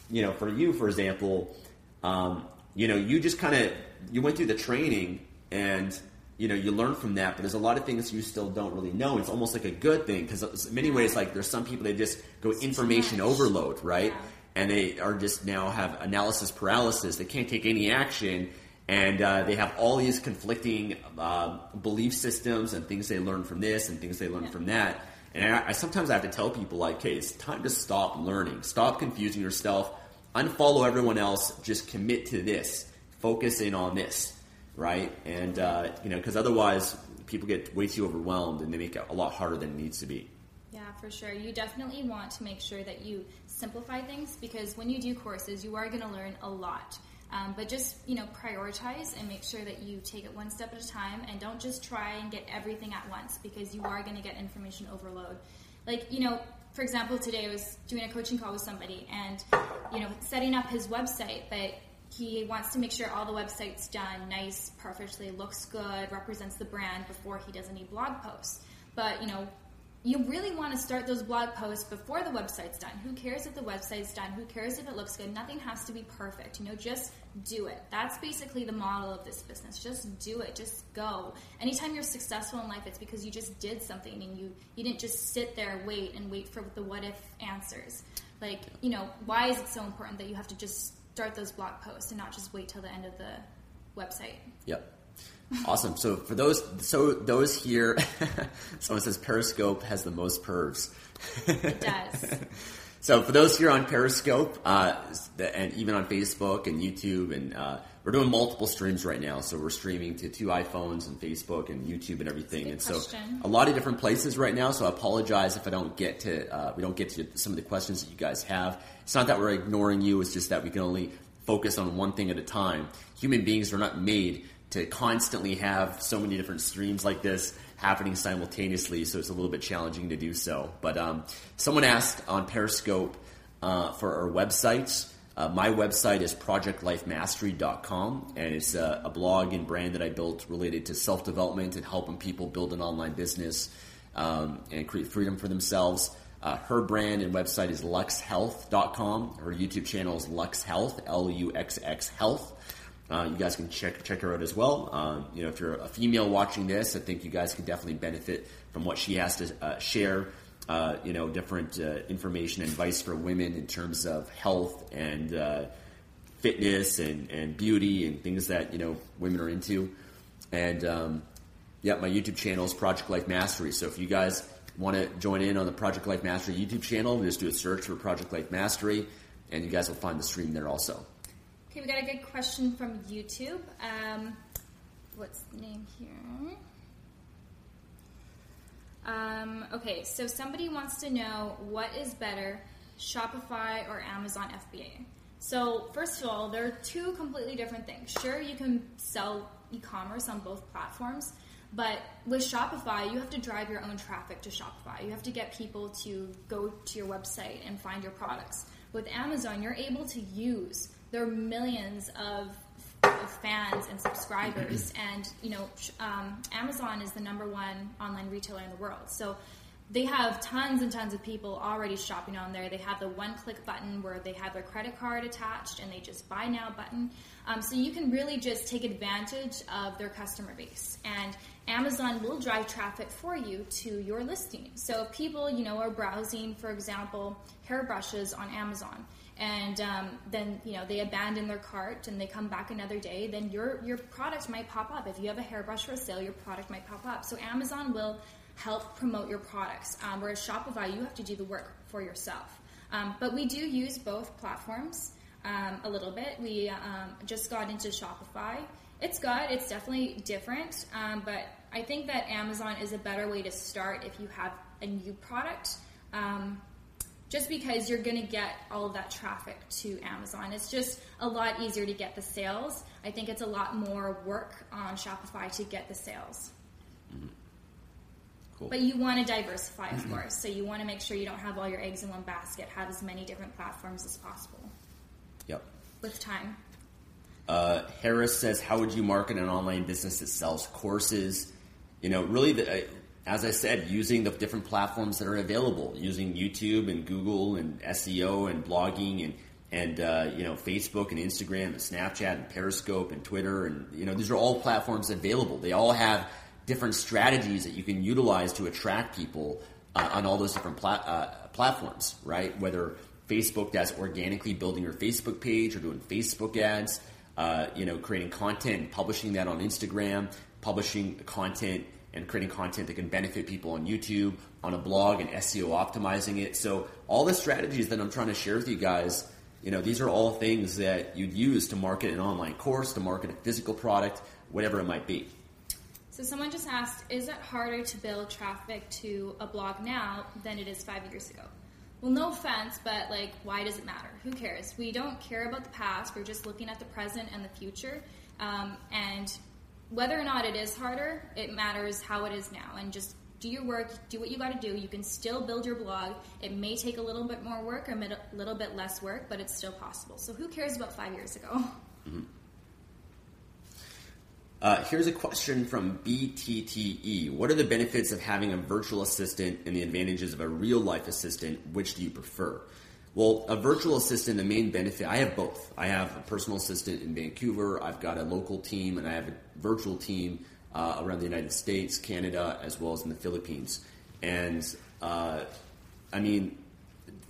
you know, for you, for example, um, you know, you just kind of you went through the training and you know you learn from that, but there's a lot of things you still don't really know. It's almost like a good thing because in many ways, like there's some people that just go information overload, right? Yeah. And they are just now have analysis paralysis. They can't take any action and uh, they have all these conflicting uh, belief systems and things they learn from this and things they learn yeah. from that. And I, I, sometimes I have to tell people like, "Hey, it's time to stop learning. Stop confusing yourself. Unfollow everyone else. Just commit to this. Focus in on this, right? And uh, you know, because otherwise, people get way too overwhelmed and they make it a lot harder than it needs to be. Yeah, for sure. You definitely want to make sure that you simplify things because when you do courses, you are going to learn a lot. Um, but just you know, prioritize and make sure that you take it one step at a time, and don't just try and get everything at once because you are going to get information overload. Like you know, for example, today I was doing a coaching call with somebody, and you know, setting up his website, but he wants to make sure all the website's done nice, perfectly, looks good, represents the brand before he does any blog posts. But you know, you really want to start those blog posts before the website's done. Who cares if the website's done? Who cares if it looks good? Nothing has to be perfect. You know, just do it. That's basically the model of this business. Just do it. Just go. Anytime you're successful in life, it's because you just did something and you you didn't just sit there wait and wait for the what if answers. Like, you know, why is it so important that you have to just start those blog posts and not just wait till the end of the website? Yep. Awesome. So for those, so those here, someone says Periscope has the most pervs. It does. so for those here on Periscope, uh, and even on Facebook and YouTube, and uh, we're doing multiple streams right now. So we're streaming to two iPhones and Facebook and YouTube and everything. And question. so a lot of different places right now. So I apologize if I don't get to, uh, we don't get to some of the questions that you guys have. It's not that we're ignoring you. It's just that we can only focus on one thing at a time. Human beings are not made to constantly have so many different streams like this happening simultaneously, so it's a little bit challenging to do so. But um, someone asked on Periscope uh, for our websites. Uh, my website is projectlifemastery.com, and it's a, a, blog and brand that I built related to self development and helping people build an online business um, and create freedom for themselves. Uh, her brand and website is luxxhealth.com. Her YouTube channel is luxxhealth, L U X X Health. Uh, you guys can check check her out as well. Um, you know, if you're a female watching this, I think you guys can definitely benefit from what she has to uh, share. Uh, you know, different uh, information and advice for women in terms of health and uh, fitness and, and beauty and things that you know women are into. And um, yeah, my YouTube channel is Project Life Mastery. So if you guys want to join in on the Project Life Mastery YouTube channel, just do a search for Project Life Mastery, and you guys will find the stream there also. Okay, we got a good question from YouTube. Um, what's the name here? Um, okay, so somebody wants to know what is better, Shopify or Amazon FBA? So, first of all, they're two completely different things. Sure, you can sell e commerce on both platforms, but with Shopify, you have to drive your own traffic to Shopify. You have to get people to go to your website and find your products. With Amazon, you're able to use there are millions of, of fans and subscribers, and you know, um, Amazon is the number one online retailer in the world. So they have tons and tons of people already shopping on there. They have the one click button where they have their credit card attached and they just buy now button. Um, so you can really just take advantage of their customer base. And Amazon will drive traffic for you to your listing. So if people, you know, are browsing, for example, hairbrushes on Amazon, and um, then you know they abandon their cart and they come back another day, then your your product might pop up. If you have a hairbrush for sale, your product might pop up. So Amazon will help promote your products, um, whereas Shopify, you have to do the work for yourself. Um, but we do use both platforms um, a little bit. We um, just got into Shopify. It's good. It's definitely different, um, but I think that Amazon is a better way to start if you have a new product. Um, just because you're going to get all of that traffic to Amazon. It's just a lot easier to get the sales. I think it's a lot more work on Shopify to get the sales. Mm-hmm. Cool. But you want to diversify, of course. So you want to make sure you don't have all your eggs in one basket. Have as many different platforms as possible. Yep. With time. Uh, Harris says, "How would you market an online business that sells courses?" You know, really, the, uh, as I said, using the different platforms that are available, using YouTube and Google and SEO and blogging and and uh, you know Facebook and Instagram and Snapchat and Periscope and Twitter and you know these are all platforms available. They all have different strategies that you can utilize to attract people uh, on all those different plat- uh, platforms, right? Whether Facebook that's organically building your Facebook page or doing Facebook ads, uh, you know, creating content, publishing that on Instagram, publishing content and creating content that can benefit people on YouTube, on a blog, and SEO optimizing it. So all the strategies that I'm trying to share with you guys, you know, these are all things that you'd use to market an online course, to market a physical product, whatever it might be. So someone just asked, is it harder to build traffic to a blog now than it is five years ago? Well, no offense, but like, why does it matter? Who cares? We don't care about the past. We're just looking at the present and the future. Um, and whether or not it is harder, it matters how it is now. And just do your work, do what you got to do. You can still build your blog. It may take a little bit more work or a little bit less work, but it's still possible. So who cares about five years ago? Mm-hmm. Uh, here's a question from BTTE. What are the benefits of having a virtual assistant and the advantages of a real life assistant? Which do you prefer? Well, a virtual assistant, the main benefit, I have both. I have a personal assistant in Vancouver, I've got a local team, and I have a virtual team uh, around the United States, Canada, as well as in the Philippines. And uh, I mean,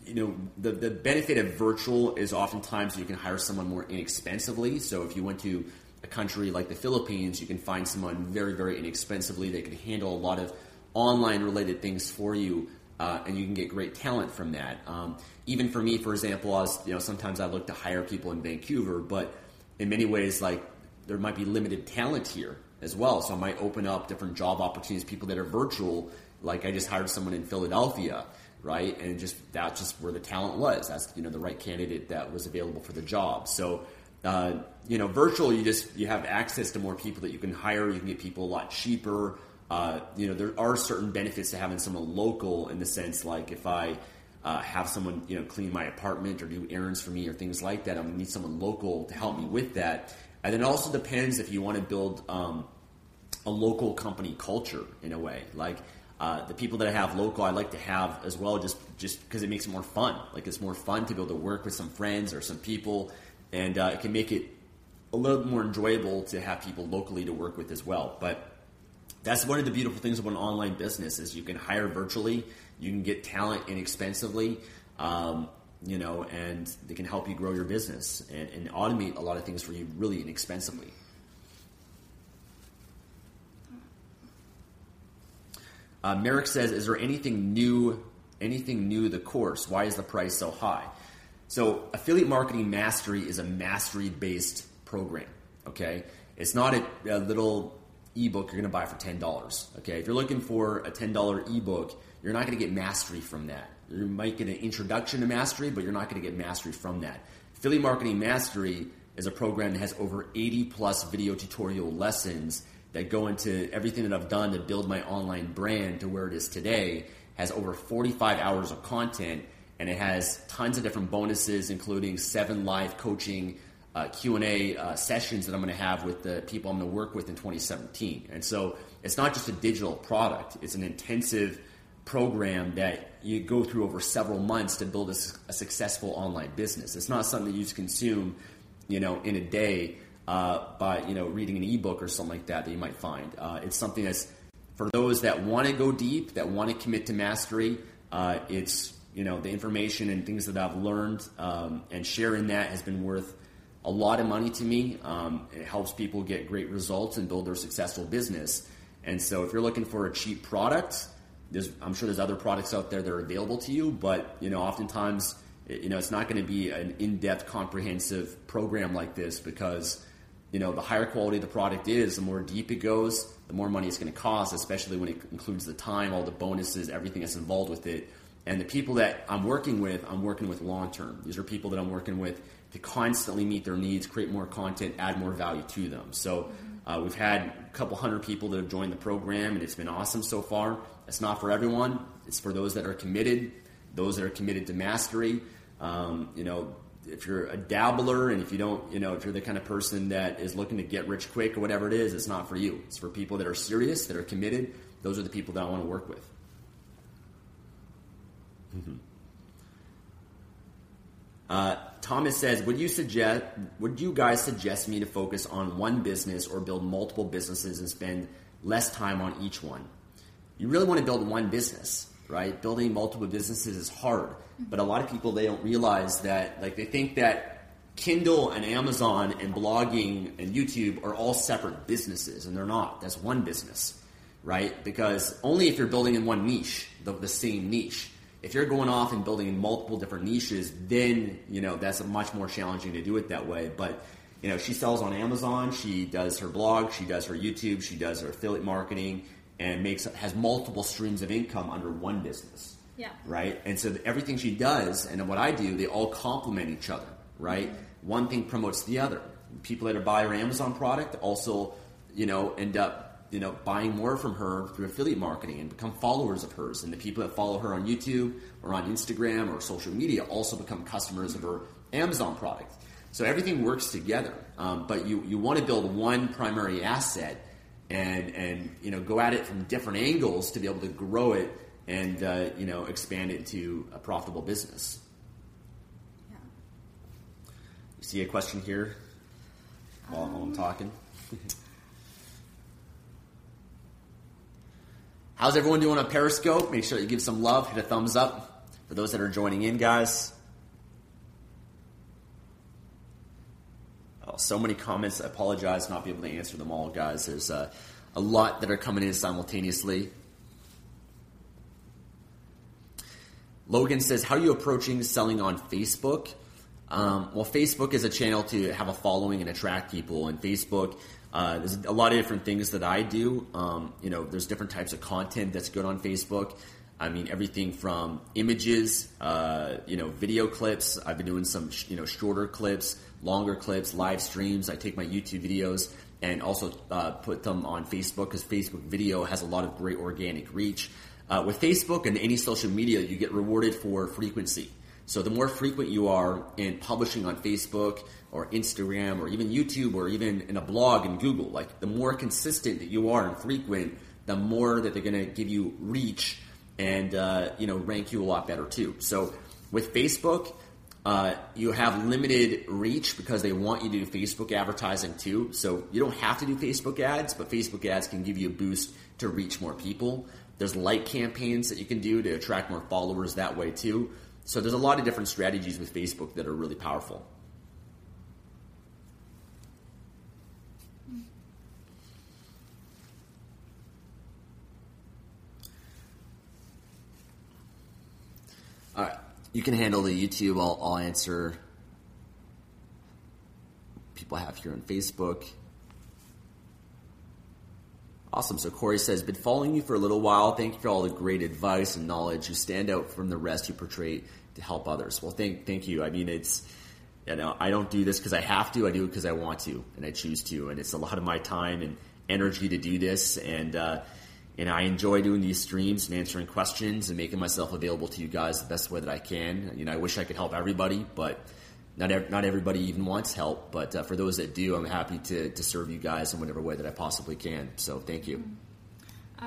you know, the, the benefit of virtual is oftentimes you can hire someone more inexpensively. So if you went to a country like the Philippines, you can find someone very, very inexpensively. They can handle a lot of online related things for you, uh, and you can get great talent from that. Um, even for me, for example, I was, you know, sometimes I look to hire people in Vancouver, but in many ways, like there might be limited talent here as well. So I might open up different job opportunities, people that are virtual. Like I just hired someone in Philadelphia, right? And just that's just where the talent was. That's you know the right candidate that was available for the job. So uh, you know, virtual, you just you have access to more people that you can hire. You can get people a lot cheaper. Uh, you know, there are certain benefits to having someone local in the sense like if I uh, have someone you know clean my apartment or do errands for me or things like that, I'm gonna need someone local to help me with that. And then it also depends if you want to build um, a local company culture in a way. Like uh, the people that I have local, I like to have as well, just just because it makes it more fun. Like it's more fun to be able to work with some friends or some people and uh, it can make it a little more enjoyable to have people locally to work with as well. But that's one of the beautiful things about an online business is you can hire virtually, you can get talent inexpensively, um, you know, and they can help you grow your business and, and automate a lot of things for you really inexpensively. Uh, Merrick says, "Is there anything new? Anything new? The course? Why is the price so high?" So, affiliate marketing mastery is a mastery based program. Okay, it's not a, a little ebook you're going to buy for ten dollars. Okay, if you're looking for a ten dollar ebook, you're not going to get mastery from that. You might get an introduction to mastery, but you're not going to get mastery from that. Affiliate marketing mastery is a program that has over 80 plus video tutorial lessons that go into everything that I've done to build my online brand to where it is today. Has over 45 hours of content and it has tons of different bonuses, including seven live coaching uh, Q&A uh, sessions that I'm going to have with the people I'm going to work with in 2017. And so it's not just a digital product; it's an intensive program that you go through over several months to build a, a successful online business. It's not something that you just consume, you know, in a day uh, by you know reading an ebook or something like that that you might find. Uh, it's something that's for those that want to go deep, that want to commit to mastery. Uh, it's you know the information and things that I've learned um, and sharing that has been worth a lot of money to me. Um, it helps people get great results and build their successful business. And so, if you're looking for a cheap product, I'm sure there's other products out there that are available to you. But you know, oftentimes, you know, it's not going to be an in-depth, comprehensive program like this because you know the higher quality the product is, the more deep it goes, the more money it's going to cost, especially when it includes the time, all the bonuses, everything that's involved with it. And the people that I'm working with, I'm working with long term. These are people that I'm working with to constantly meet their needs, create more content, add more value to them. So uh, we've had a couple hundred people that have joined the program, and it's been awesome so far. It's not for everyone. It's for those that are committed, those that are committed to mastery. Um, you know, if you're a dabbler and if you don't, you know, if you're the kind of person that is looking to get rich quick or whatever it is, it's not for you. It's for people that are serious, that are committed. Those are the people that I want to work with. Mm-hmm. Uh, Thomas says, "Would you suggest? Would you guys suggest me to focus on one business or build multiple businesses and spend less time on each one? You really want to build one business, right? Building multiple businesses is hard, but a lot of people they don't realize that. Like they think that Kindle and Amazon and blogging and YouTube are all separate businesses, and they're not. That's one business, right? Because only if you're building in one niche, the, the same niche." If you're going off and building in multiple different niches, then you know that's much more challenging to do it that way. But you know, she sells on Amazon. She does her blog. She does her YouTube. She does her affiliate marketing, and makes has multiple streams of income under one business. Yeah. Right. And so everything she does and what I do, they all complement each other. Right. Mm-hmm. One thing promotes the other. People that are buy her Amazon product also, you know, end up you know, buying more from her through affiliate marketing and become followers of hers. And the people that follow her on YouTube or on Instagram or social media also become customers of her Amazon product. So everything works together. Um, but you, you want to build one primary asset and, and, you know, go at it from different angles to be able to grow it and, uh, you know, expand it to a profitable business. Yeah. You see a question here while, um, while I'm talking? How's everyone doing on Periscope? Make sure you give some love, hit a thumbs up for those that are joining in, guys. Oh, so many comments. I apologize not be able to answer them all, guys. There's uh, a lot that are coming in simultaneously. Logan says, "How are you approaching selling on Facebook?" Um, well, Facebook is a channel to have a following and attract people, and Facebook uh, there's a lot of different things that I do. Um, you know, there's different types of content that's good on Facebook. I mean, everything from images, uh, you know, video clips. I've been doing some, you know, shorter clips, longer clips, live streams. I take my YouTube videos and also uh, put them on Facebook because Facebook video has a lot of great organic reach. Uh, with Facebook and any social media, you get rewarded for frequency. So the more frequent you are in publishing on Facebook or Instagram or even YouTube or even in a blog in Google, like the more consistent that you are and frequent, the more that they're going to give you reach and uh, you know rank you a lot better too. So with Facebook, uh, you have limited reach because they want you to do Facebook advertising too. So you don't have to do Facebook ads, but Facebook ads can give you a boost to reach more people. There's like campaigns that you can do to attract more followers that way too. So there's a lot of different strategies with Facebook that are really powerful. All right, you can handle the YouTube. I'll, I'll answer people I have here on Facebook. Awesome. So Corey says, been following you for a little while. Thank you for all the great advice and knowledge. You stand out from the rest. You portray to help others. Well, thank thank you. I mean, it's you know, I don't do this because I have to. I do it because I want to and I choose to. And it's a lot of my time and energy to do this. And uh, and I enjoy doing these streams and answering questions and making myself available to you guys the best way that I can. You know, I wish I could help everybody, but not ev- not everybody even wants help, but uh, for those that do, I'm happy to, to serve you guys in whatever way that I possibly can. So thank you.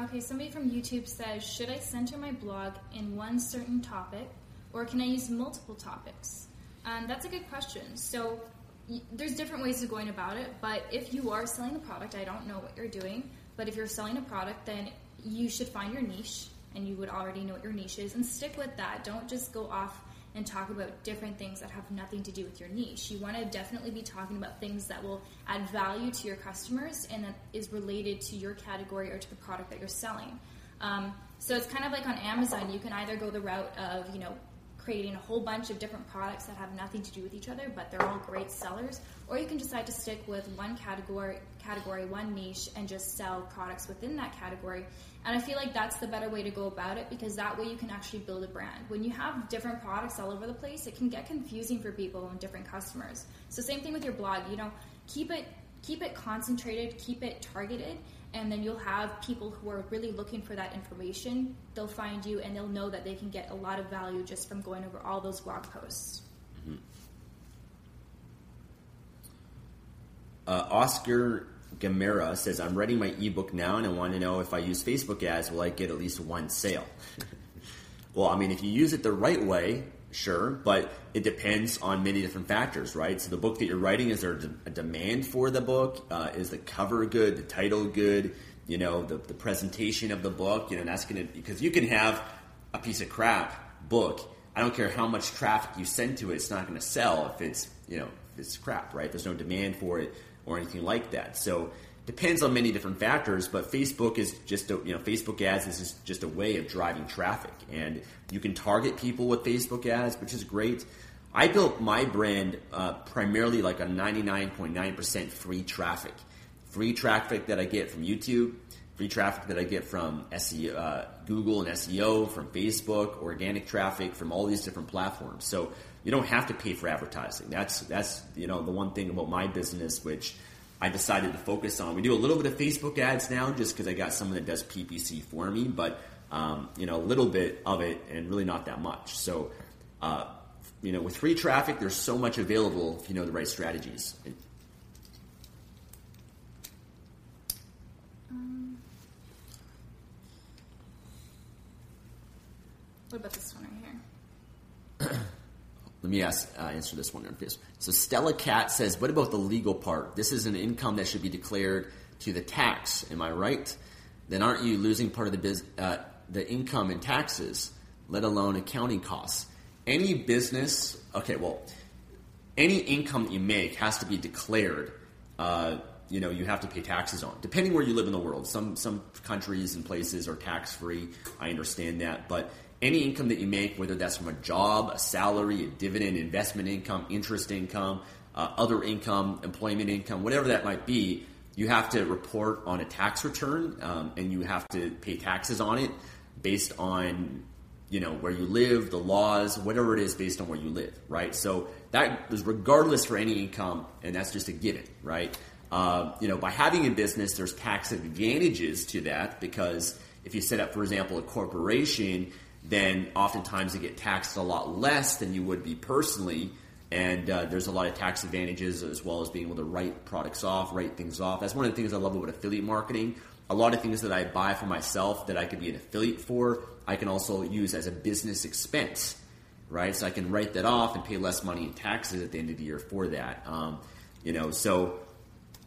Okay, somebody from YouTube says, should I center my blog in one certain topic, or can I use multiple topics? Um, that's a good question. So there's different ways of going about it, but if you are selling a product, I don't know what you're doing, but if you're selling a product, then you should find your niche, and you would already know what your niche is, and stick with that. Don't just go off and talk about different things that have nothing to do with your niche. You want to definitely be talking about things that will add value to your customers and that is related to your category or to the product that you're selling. Um, so it's kind of like on Amazon, you can either go the route of, you know, creating a whole bunch of different products that have nothing to do with each other, but they're all great sellers, or you can decide to stick with one category, category, one niche, and just sell products within that category. And I feel like that's the better way to go about it because that way you can actually build a brand. When you have different products all over the place, it can get confusing for people and different customers. So same thing with your blog. You know, keep it keep it concentrated, keep it targeted, and then you'll have people who are really looking for that information. They'll find you and they'll know that they can get a lot of value just from going over all those blog posts. Mm-hmm. Uh, Oscar Gamera says, I'm writing my ebook now and I want to know if I use Facebook ads, will I get at least one sale? well, I mean, if you use it the right way, sure, but it depends on many different factors, right? So the book that you're writing, is there a demand for the book? Uh, is the cover good? The title good? You know, the, the presentation of the book, you know, that's going to, because you can have a piece of crap book. I don't care how much traffic you send to it, it's not going to sell if it's, you know, if it's crap, right? There's no demand for it or anything like that. So depends on many different factors, but Facebook is just a, you know Facebook ads is just a way of driving traffic, and you can target people with Facebook ads, which is great. I built my brand uh, primarily like a 99.9% free traffic. Free traffic that I get from YouTube, free traffic that I get from SEO, uh, Google and SEO, from Facebook, organic traffic from all these different platforms. So you don't have to pay for advertising. That's that's you know the one thing about my business which I decided to focus on. We do a little bit of Facebook ads now just because I got someone that does PPC for me, but um, you know a little bit of it and really not that much. So uh, you know with free traffic, there's so much available if you know the right strategies. Um, what about this one right here? Let me ask, uh, answer this one. So Stella Cat says, "What about the legal part? This is an income that should be declared to the tax. Am I right? Then aren't you losing part of the biz, uh, the income in taxes, let alone accounting costs? Any business, okay, well, any income that you make has to be declared. Uh, you know, you have to pay taxes on, depending where you live in the world. Some some countries and places are tax free. I understand that, but any income that you make, whether that's from a job, a salary, a dividend, investment income, interest income, uh, other income, employment income, whatever that might be, you have to report on a tax return um, and you have to pay taxes on it based on you know where you live, the laws, whatever it is based on where you live, right? So that is regardless for any income, and that's just a given, right? Uh, you know, by having a business, there's tax advantages to that because if you set up, for example, a corporation, then oftentimes you get taxed a lot less than you would be personally. And uh, there's a lot of tax advantages as well as being able to write products off, write things off. That's one of the things I love about affiliate marketing. A lot of things that I buy for myself that I could be an affiliate for, I can also use as a business expense, right? So I can write that off and pay less money in taxes at the end of the year for that. Um, you know, so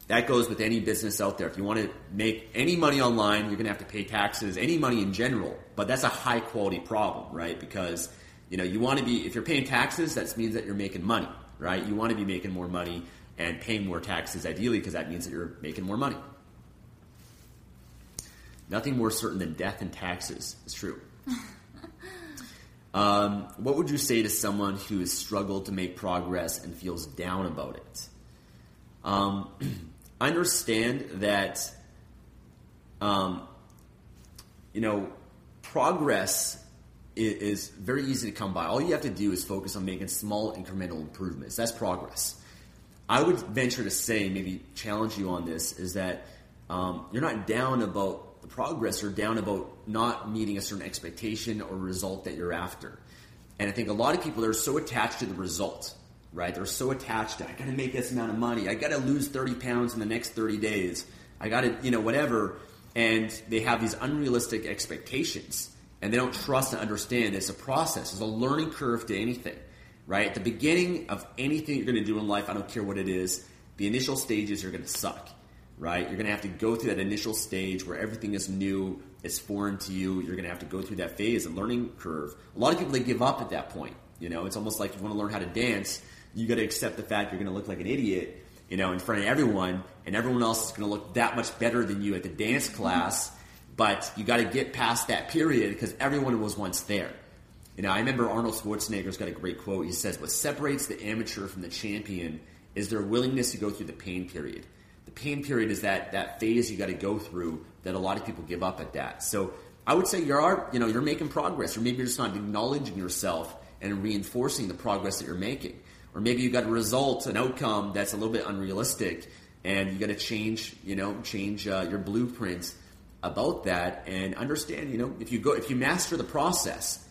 that goes with any business out there. If you want to make any money online, you're going to have to pay taxes, any money in general. But that's a high quality problem, right? Because you know you want to be if you're paying taxes, that means that you're making money, right? You want to be making more money and paying more taxes, ideally, because that means that you're making more money. Nothing more certain than death and taxes. It's true. um, what would you say to someone who has struggled to make progress and feels down about it? Um, understand that, um, you know, progress is, is very easy to come by. All you have to do is focus on making small incremental improvements. That's progress. I would venture to say, maybe challenge you on this, is that um, you're not down about the progress, you're down about not meeting a certain expectation or result that you're after. And I think a lot of people are so attached to the result right? They're so attached to, I gotta make this amount of money. I gotta lose 30 pounds in the next 30 days. I gotta, you know, whatever. And they have these unrealistic expectations and they don't trust and understand it's a process. It's a learning curve to anything, right? At the beginning of anything you're gonna do in life, I don't care what it is, the initial stages are gonna suck, right? You're gonna have to go through that initial stage where everything is new, it's foreign to you. You're gonna have to go through that phase and learning curve. A lot of people, they give up at that point. You know, it's almost like you want to learn how to dance you got to accept the fact you're going to look like an idiot, you know, in front of everyone, and everyone else is going to look that much better than you at the dance mm-hmm. class. But you got to get past that period because everyone was once there. You know, I remember Arnold Schwarzenegger's got a great quote. He says, "What separates the amateur from the champion is their willingness to go through the pain period. The pain period is that that phase you got to go through that a lot of people give up at that. So I would say you are, you know, you're making progress, or maybe you're just not acknowledging yourself and reinforcing the progress that you're making or maybe you got a result, an outcome that's a little bit unrealistic, and you got to change, you know, change uh, your blueprint about that, and understand, you know, if you go, if you master the process,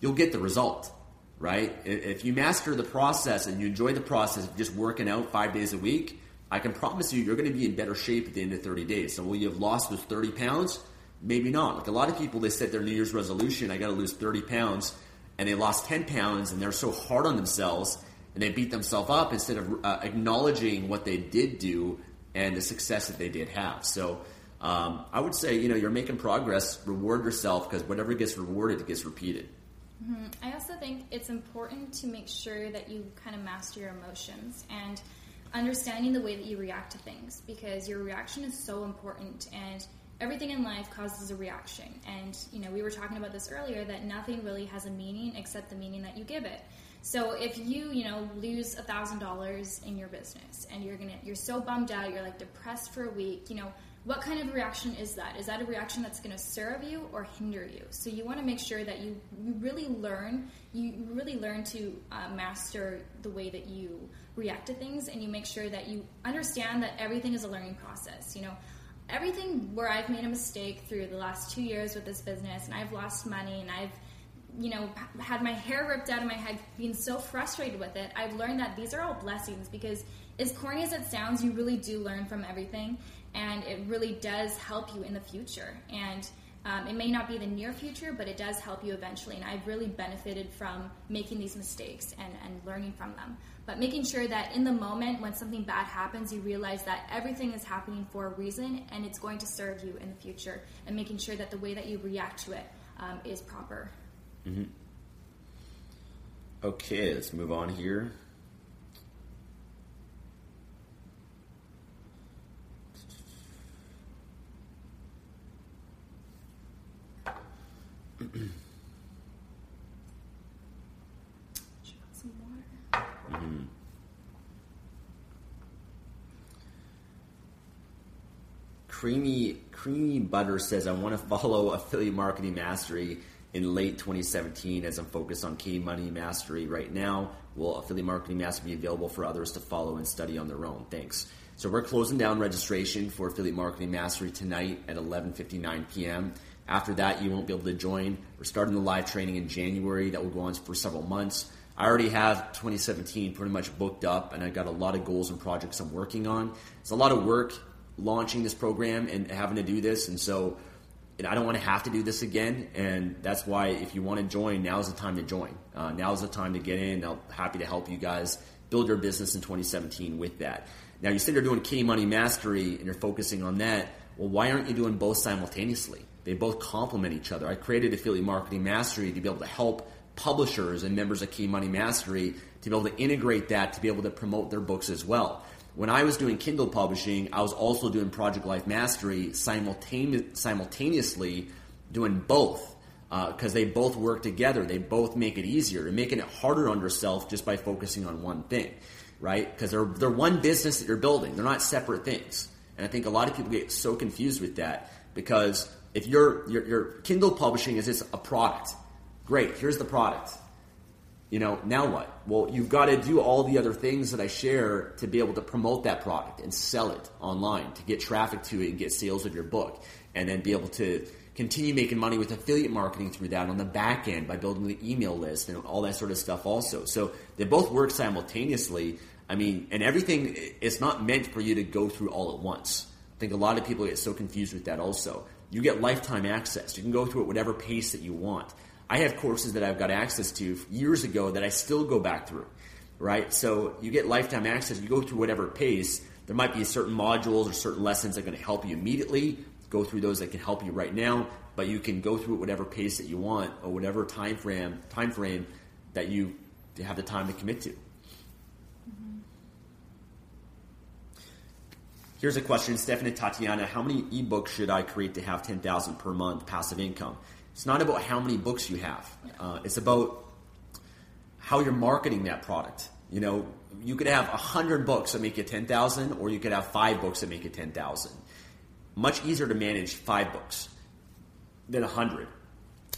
you'll get the result, right? If you master the process and you enjoy the process of just working out five days a week, I can promise you, you're going to be in better shape at the end of 30 days. So will you have lost those 30 pounds? Maybe not. Like a lot of people, they set their New Year's resolution, I got to lose 30 pounds, and they lost 10 pounds, and they're so hard on themselves and they beat themselves up instead of uh, acknowledging what they did do and the success that they did have. So um, I would say, you know, you're making progress. Reward yourself because whatever gets rewarded, gets repeated. Mm-hmm. I also think it's important to make sure that you kind of master your emotions and understanding the way that you react to things because your reaction is so important and everything in life causes a reaction. And, you know, we were talking about this earlier that nothing really has a meaning except the meaning that you give it. So if you, you know, lose a thousand dollars in your business and you're gonna you're so bummed out, you're like depressed for a week, you know, what kind of reaction is that? Is that a reaction that's to serve you or hinder you? So you want to make sure that you, you really learn, you really learn to uh, master the way that you react to things, and you make sure that you understand that everything is a learning process. You know, everything where I've made a mistake through the last two years with this business, and I've lost money, and I've you know, had my hair ripped out of my head, being so frustrated with it, I've learned that these are all blessings because, as corny as it sounds, you really do learn from everything and it really does help you in the future. And um, it may not be the near future, but it does help you eventually. And I've really benefited from making these mistakes and, and learning from them. But making sure that in the moment when something bad happens, you realize that everything is happening for a reason and it's going to serve you in the future. And making sure that the way that you react to it um, is proper. Mm-hmm. Okay, let's move on here. Mm-hmm. Creamy Creamy Butter says, I want to follow affiliate marketing mastery in late 2017 as I'm focused on K money mastery right now. Will affiliate marketing mastery be available for others to follow and study on their own? Thanks. So we're closing down registration for affiliate marketing mastery tonight at 11:59 p.m. After that, you won't be able to join. We're starting the live training in January that will go on for several months. I already have 2017 pretty much booked up, and I've got a lot of goals and projects I'm working on. It's a lot of work launching this program and having to do this, and so I don't want to have to do this again. And that's why, if you want to join, now's the time to join. Uh, now's the time to get in. I'm happy to help you guys build your business in 2017 with that. Now, you said you're doing K Money Mastery and you're focusing on that. Well, why aren't you doing both simultaneously? They both complement each other. I created Affiliate Marketing Mastery to be able to help publishers and members of K Money Mastery to be able to integrate that to be able to promote their books as well. When I was doing Kindle publishing, I was also doing Project Life Mastery simultaneously, doing both because uh, they both work together. They both make it easier and making it harder on yourself just by focusing on one thing, right? Because they're they're one business that you're building. They're not separate things, and I think a lot of people get so confused with that because if your, your, your Kindle publishing is just a product, great, here's the product. You know, now what? Well, you've got to do all the other things that I share to be able to promote that product and sell it online, to get traffic to it and get sales of your book, and then be able to continue making money with affiliate marketing through that on the back end by building the email list and all that sort of stuff also. So they both work simultaneously. I mean, and everything, it's not meant for you to go through all at once. I think a lot of people get so confused with that also you get lifetime access. You can go through at whatever pace that you want. I have courses that I've got access to years ago that I still go back through, right? So you get lifetime access. You go through whatever pace. There might be certain modules or certain lessons that are going to help you immediately. Go through those that can help you right now, but you can go through at whatever pace that you want or whatever time frame time frame that you have the time to commit to. Mm-hmm. Here's a question, Stephanie Tatiana. How many ebooks should I create to have 10,000 per month passive income? It's not about how many books you have. Uh, it's about how you're marketing that product. You know, you could have 100 books that make you 10,000 or you could have 5 books that make you 10,000. Much easier to manage 5 books than 100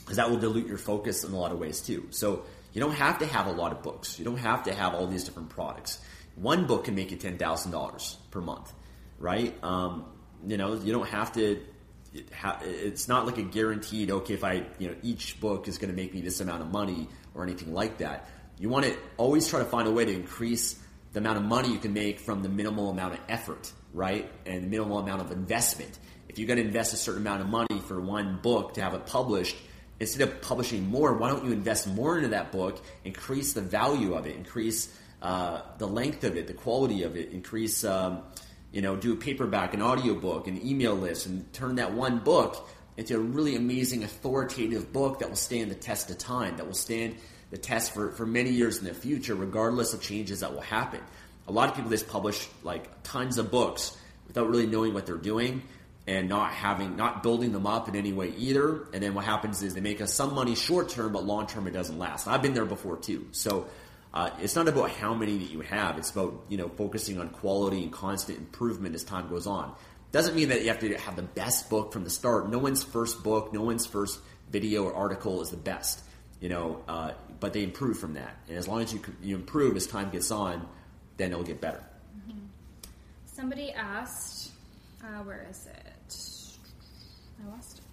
because that will dilute your focus in a lot of ways too. So, you don't have to have a lot of books. You don't have to have all these different products. One book can make you $10,000 per month right? Um, you know, you don't have to. It's not like a guaranteed. Okay, if I, you know, each book is going to make me this amount of money or anything like that. You want to always try to find a way to increase the amount of money you can make from the minimal amount of effort, right? And the minimal amount of investment. If you're going to invest a certain amount of money for one book to have it published, instead of publishing more, why don't you invest more into that book, increase the value of it, increase uh, the length of it, the quality of it, increase um, you know, do a paperback, an audiobook, an email list, and turn that one book into a really amazing authoritative book that will stand the test of time, that will stand the test for, for many years in the future, regardless of changes that will happen. A lot of people just publish like tons of books without really knowing what they're doing, and not having not building them up in any way either. And then what happens is they make us some money short term, but long term it doesn't last. I've been there before too. So uh, it's not about how many that you have. It's about you know focusing on quality and constant improvement as time goes on. Doesn't mean that you have to have the best book from the start. No one's first book, no one's first video or article is the best. You know, uh, but they improve from that. And as long as you you improve as time gets on, then it'll get better. Mm-hmm. Somebody asked, uh, where is it? I lost it.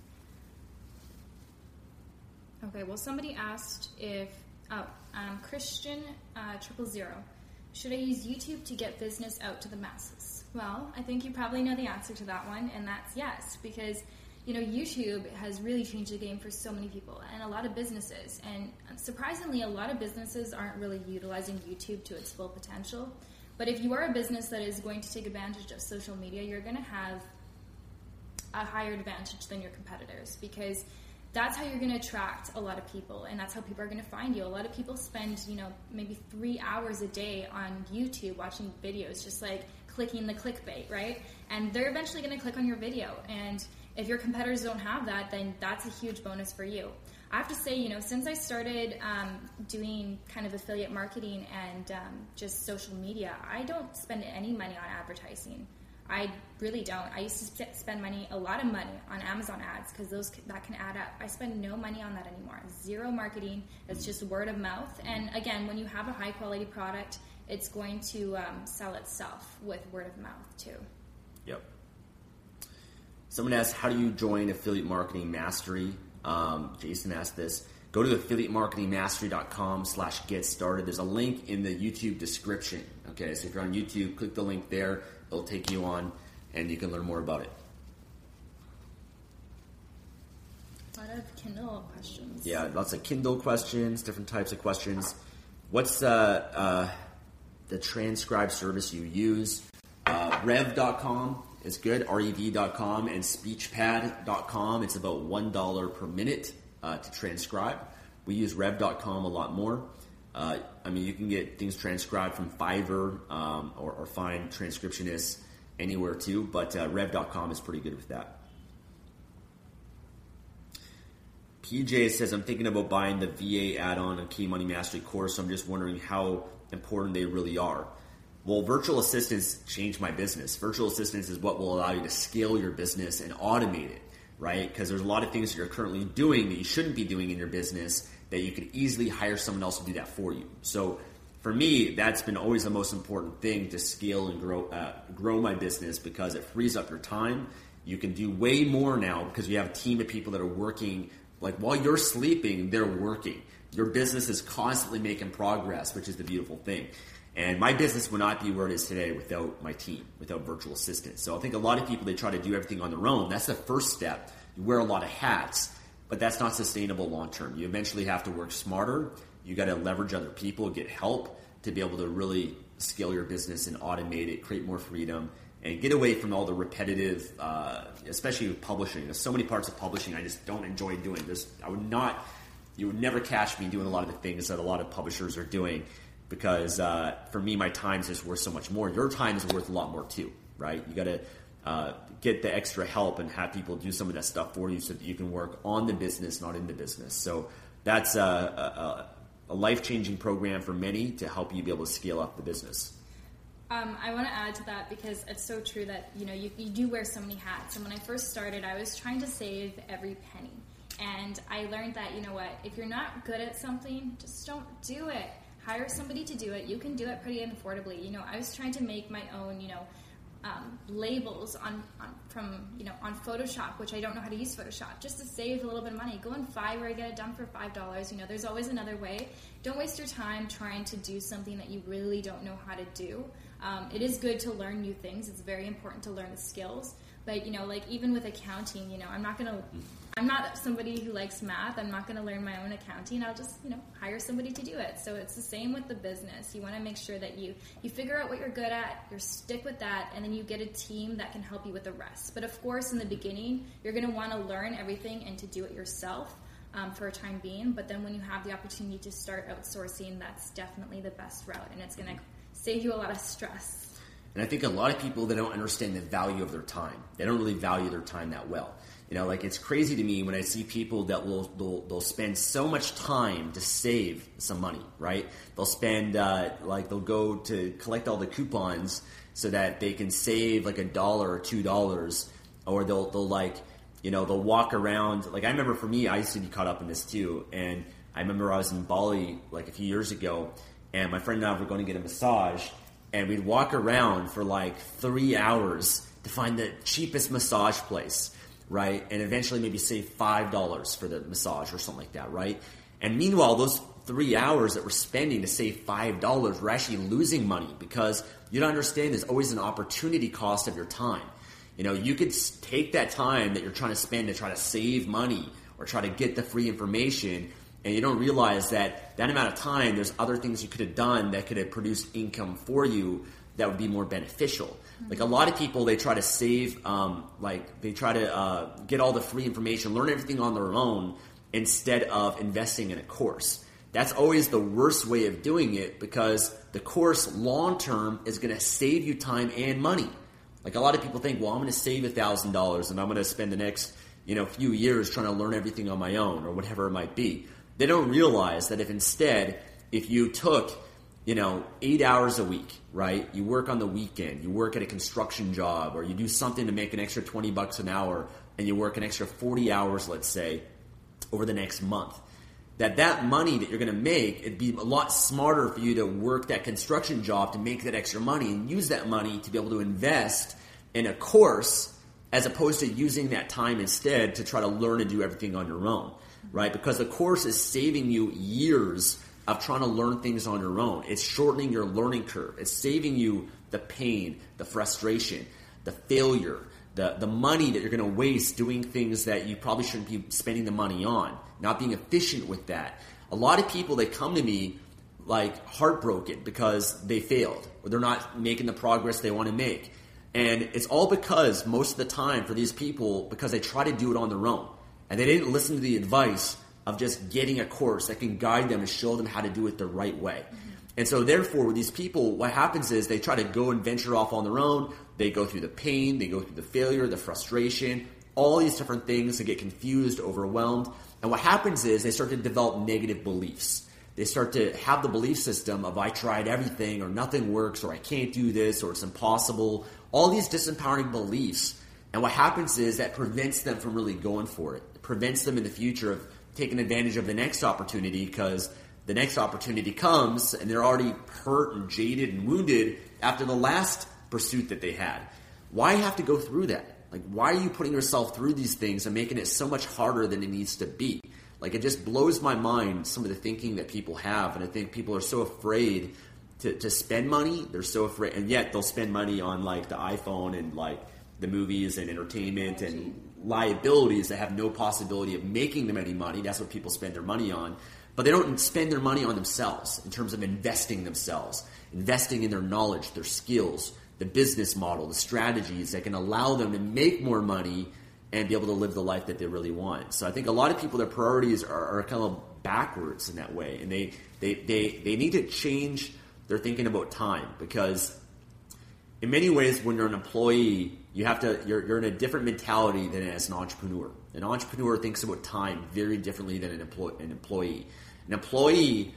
Okay, well, somebody asked if, oh, um, Christian uh, triple zero, should I use YouTube to get business out to the masses? Well, I think you probably know the answer to that one, and that's yes, because you know YouTube has really changed the game for so many people and a lot of businesses. And surprisingly, a lot of businesses aren't really utilizing YouTube to its full potential. But if you are a business that is going to take advantage of social media, you're going to have a higher advantage than your competitors because that's how you're going to attract a lot of people and that's how people are going to find you. A lot of people spend you know maybe three hours a day on youtube watching videos just like clicking the clickbait right? And they're eventually going to click on your video and if your competitors don't have that then that's a huge bonus for you. I have to say you know since i started um, doing kind of affiliate marketing and um, just social media i don't spend any money on advertising I really don't. I used to spend money, a lot of money, on Amazon ads because those that can add up. I spend no money on that anymore. Zero marketing. It's just word of mouth. And again, when you have a high quality product, it's going to um, sell itself with word of mouth too. Yep. Someone asked, "How do you join Affiliate Marketing Mastery?" Um, Jason asked this. Go to affiliatemarketingmastery.com slash get started. There's a link in the YouTube description. Okay, so if you're on YouTube, click the link there it'll take you on and you can learn more about it. A lot of Kindle questions. Yeah, lots of Kindle questions, different types of questions. What's uh, uh, the transcribe service you use? Uh, rev.com is good, rev.com, and speechpad.com. It's about $1 per minute uh, to transcribe. We use rev.com a lot more. I mean, you can get things transcribed from Fiverr um, or, or, find transcriptionists anywhere too, but uh, rev.com is pretty good with that. PJ says, I'm thinking about buying the VA add on and K Money Mastery course, so I'm just wondering how important they really are. Well, virtual assistants change my business. Virtual assistants is what will allow you to scale your business and automate it, right? Because there's a lot of things that you're currently doing that you shouldn't be doing in your business that you could easily hire someone else to do that for you. So for me, that's been always the most important thing to scale and grow uh, grow my business because it frees up your time. You can do way more now because you have a team of people that are working. Like while you're sleeping, they're working. Your business is constantly making progress, which is the beautiful thing. And my business would not be where it is today without my team, without virtual assistants. So I think a lot of people they try to do everything on their own. That's the first step. You wear a lot of hats but that's not sustainable long term. You eventually have to work smarter. You got to leverage other people, get help to be able to really scale your business and automate it, create more freedom, and get away from all the repetitive, uh, especially with publishing. There's so many parts of publishing I just don't enjoy doing. This I would not, you would never catch me doing a lot of the things that a lot of publishers are doing because uh, for me, my time is worth so much more. Your time is worth a lot more too, right? You got to uh, get the extra help and have people do some of that stuff for you so that you can work on the business, not in the business. So that's a, a, a life changing program for many to help you be able to scale up the business. Um, I want to add to that because it's so true that you know you, you do wear so many hats. And when I first started, I was trying to save every penny, and I learned that you know what, if you're not good at something, just don't do it. Hire somebody to do it. You can do it pretty affordably. You know, I was trying to make my own, you know, um, labels on, on, from you know on Photoshop, which I don't know how to use Photoshop, just to save a little bit of money. Go on Fiverr, get it done for five dollars. You know, there's always another way. Don't waste your time trying to do something that you really don't know how to do. Um, it is good to learn new things. It's very important to learn the skills. But you know, like even with accounting, you know, I'm not gonna I'm not somebody who likes math. I'm not going to learn my own accounting. I'll just, you know, hire somebody to do it. So it's the same with the business. You want to make sure that you you figure out what you're good at, you stick with that, and then you get a team that can help you with the rest. But of course, in the beginning, you're going to want to learn everything and to do it yourself. Um, for a time being, but then when you have the opportunity to start outsourcing, that's definitely the best route, and it's going to save you a lot of stress. And I think a lot of people they don't understand the value of their time. They don't really value their time that well. You know, like it's crazy to me when I see people that will they'll, they'll spend so much time to save some money, right? They'll spend uh, like they'll go to collect all the coupons so that they can save like a dollar or two dollars, or they'll they'll like you know they'll walk around. Like I remember for me, I used to be caught up in this too, and I remember I was in Bali like a few years ago, and my friend and I were going to get a massage, and we'd walk around for like three hours to find the cheapest massage place right? And eventually maybe save five dollars for the massage or something like that, right? And meanwhile, those three hours that we're spending to save five dollars, we're actually losing money because you don't understand there's always an opportunity cost of your time. You know, you could take that time that you're trying to spend to try to save money or try to get the free information, and you don't realize that that amount of time, there's other things you could have done that could have produced income for you that would be more beneficial. Like a lot of people, they try to save, um, like they try to uh, get all the free information, learn everything on their own instead of investing in a course. That's always the worst way of doing it because the course long term is going to save you time and money. Like a lot of people think, well, I'm going to save a thousand dollars and I'm going to spend the next you know few years trying to learn everything on my own or whatever it might be. They don't realize that if instead, if you took you know, eight hours a week, right? You work on the weekend, you work at a construction job, or you do something to make an extra 20 bucks an hour, and you work an extra 40 hours, let's say, over the next month. That that money that you're going to make, it'd be a lot smarter for you to work that construction job to make that extra money and use that money to be able to invest in a course as opposed to using that time instead to try to learn and do everything on your own, right? Because the course is saving you years of trying to learn things on your own. It's shortening your learning curve. It's saving you the pain, the frustration, the failure, the, the money that you're going to waste doing things that you probably shouldn't be spending the money on, not being efficient with that. A lot of people, they come to me like heartbroken because they failed or they're not making the progress they want to make. And it's all because most of the time for these people, because they try to do it on their own and they didn't listen to the advice of just getting a course that can guide them and show them how to do it the right way. Mm-hmm. And so, therefore, with these people, what happens is they try to go and venture off on their own. They go through the pain, they go through the failure, the frustration, all these different things. They get confused, overwhelmed. And what happens is they start to develop negative beliefs. They start to have the belief system of I tried everything, or nothing works, or I can't do this, or it's impossible. All these disempowering beliefs. And what happens is that prevents them from really going for it. It prevents them in the future of taking advantage of the next opportunity because the next opportunity comes and they're already hurt and jaded and wounded after the last pursuit that they had. Why have to go through that? Like, why are you putting yourself through these things and making it so much harder than it needs to be? Like, it just blows my mind some of the thinking that people have. And I think people are so afraid to, to spend money. They're so afraid. And yet they'll spend money on, like, the iPhone and, like, the movies and entertainment and liabilities that have no possibility of making them any money. That's what people spend their money on. But they don't spend their money on themselves in terms of investing themselves, investing in their knowledge, their skills, the business model, the strategies that can allow them to make more money and be able to live the life that they really want. So I think a lot of people, their priorities are, are kind of backwards in that way. And they, they, they, they need to change their thinking about time because in many ways, when you're an employee, you have to you're, you're in a different mentality than as an entrepreneur. An entrepreneur thinks about time very differently than an, employee. an employee. An employee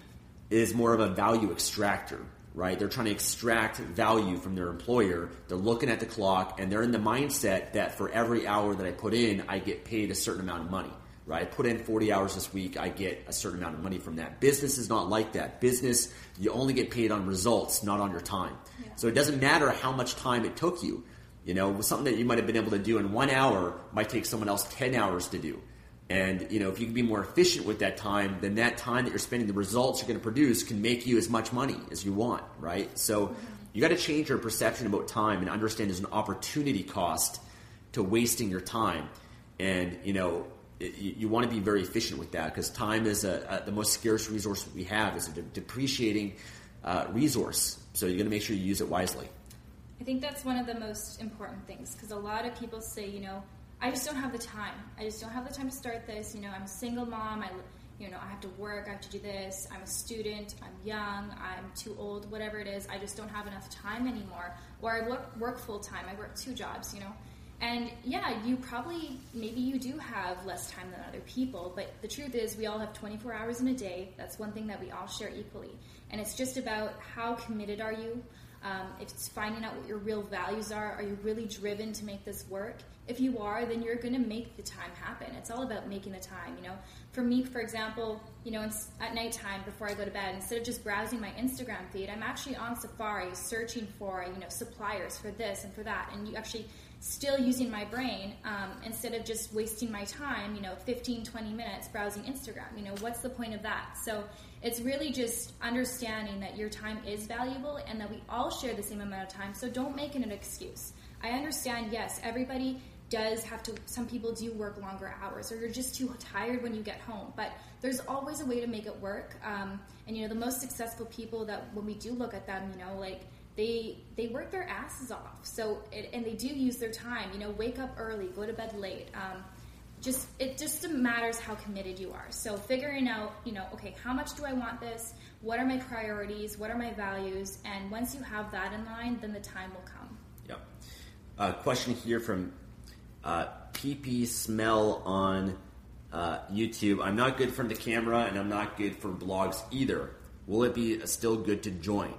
is more of a value extractor, right? They're trying to extract value from their employer. They're looking at the clock and they're in the mindset that for every hour that I put in, I get paid a certain amount of money right? I put in 40 hours this week, I get a certain amount of money from that. Business is not like that. Business, you only get paid on results, not on your time. Yeah. So it doesn't matter how much time it took you. You know, something that you might have been able to do in one hour might take someone else 10 hours to do. And, you know, if you can be more efficient with that time, then that time that you're spending, the results you're going to produce can make you as much money as you want, right? So mm-hmm. you got to change your perception about time and understand there's an opportunity cost to wasting your time. And, you know, you, you, want to be very efficient with that because time is a, a, the most scarce resource we have is a de- depreciating uh, resource. So you're going to make sure you use it wisely. I think that's one of the most important things because a lot of people say, you know, I just don't have the time. I just don't have the time to start this. You know, I'm a single mom. I, you know, I have to work, I have to do this, I'm a student, I'm young, I'm too old, whatever it is, I just don't have enough time anymore. Or I work, work full time, I work two jobs, you know. And yeah, you probably, maybe you do have less time than other people, but the truth is, we all have 24 hours in a day. That's one thing that we all share equally. And it's just about how committed are you? Um, it's finding out what your real values are. Are you really driven to make this work? If you are, then you're going to make the time happen. It's all about making the time, you know. For me, for example, you know, at nighttime before I go to bed, instead of just browsing my Instagram feed, I'm actually on Safari searching for, you know, suppliers for this and for that, and you actually still using my brain um, instead of just wasting my time, you know, 15, 20 minutes browsing Instagram. You know, what's the point of that? So it's really just understanding that your time is valuable and that we all share the same amount of time. So don't make it an excuse. I understand, yes, everybody does have to, some people do work longer hours or you're just too tired when you get home, but there's always a way to make it work. Um, and, you know, the most successful people that when we do look at them, you know, like, they they work their asses off. So it, and they do use their time. You know, wake up early, go to bed late. Um, just it just matters how committed you are. So figuring out, you know, okay, how much do I want this? What are my priorities? What are my values? And once you have that in mind, then the time will come. Yep. Uh, question here from uh, PP Smell on uh, YouTube. I'm not good for the camera, and I'm not good for blogs either. Will it be still good to join?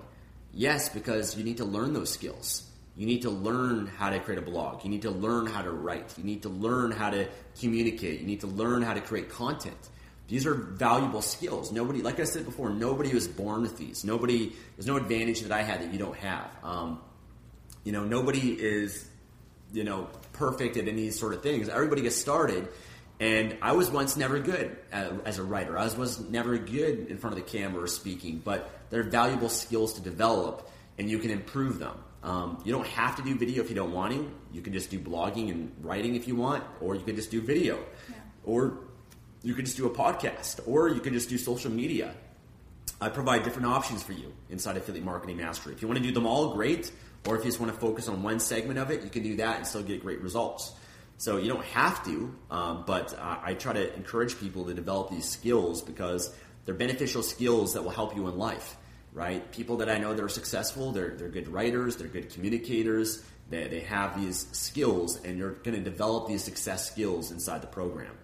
Yes, because you need to learn those skills. You need to learn how to create a blog. You need to learn how to write. You need to learn how to communicate. You need to learn how to create content. These are valuable skills. Nobody, like I said before, nobody was born with these. Nobody, there's no advantage that I had that you don't have. Um, you know, nobody is, you know, perfect at any sort of things. Everybody gets started, and I was once never good as a writer. I was, was never good in front of the camera or speaking, but they're valuable skills to develop, and you can improve them. Um, you don't have to do video if you don't want to. You can just do blogging and writing if you want, or you can just do video, yeah. or you can just do a podcast, or you can just do social media. I provide different options for you inside Affiliate Marketing Mastery. If you want to do them all, great. Or if you just want to focus on one segment of it, you can do that and still get great results. So you don't have to, um, but I try to encourage people to develop these skills because they're beneficial skills that will help you in life, right? People that I know that are successful, they're, they're good writers, they're good communicators, they, they have these skills, and you're going to develop these success skills inside the program.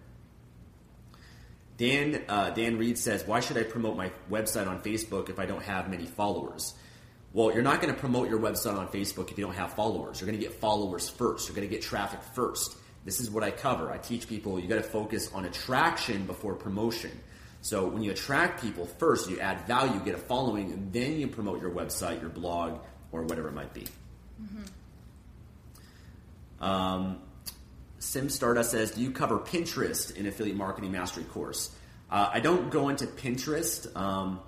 Dan uh, Dan Reed says, "Why should I promote my website on Facebook if I don't have many followers?" Well, you're not going to promote your website on Facebook if you don't have followers. You're going to get followers first. You're going to get traffic first. This is what I cover. I teach people you got to focus on attraction before promotion. So when you attract people first, you add value, get a following, and then you promote your website, your blog, or whatever it might be. Mm-hmm. Um, Sim Stardust says, "Do you cover Pinterest in Affiliate Marketing Mastery course?" Uh, I don't go into Pinterest. Um,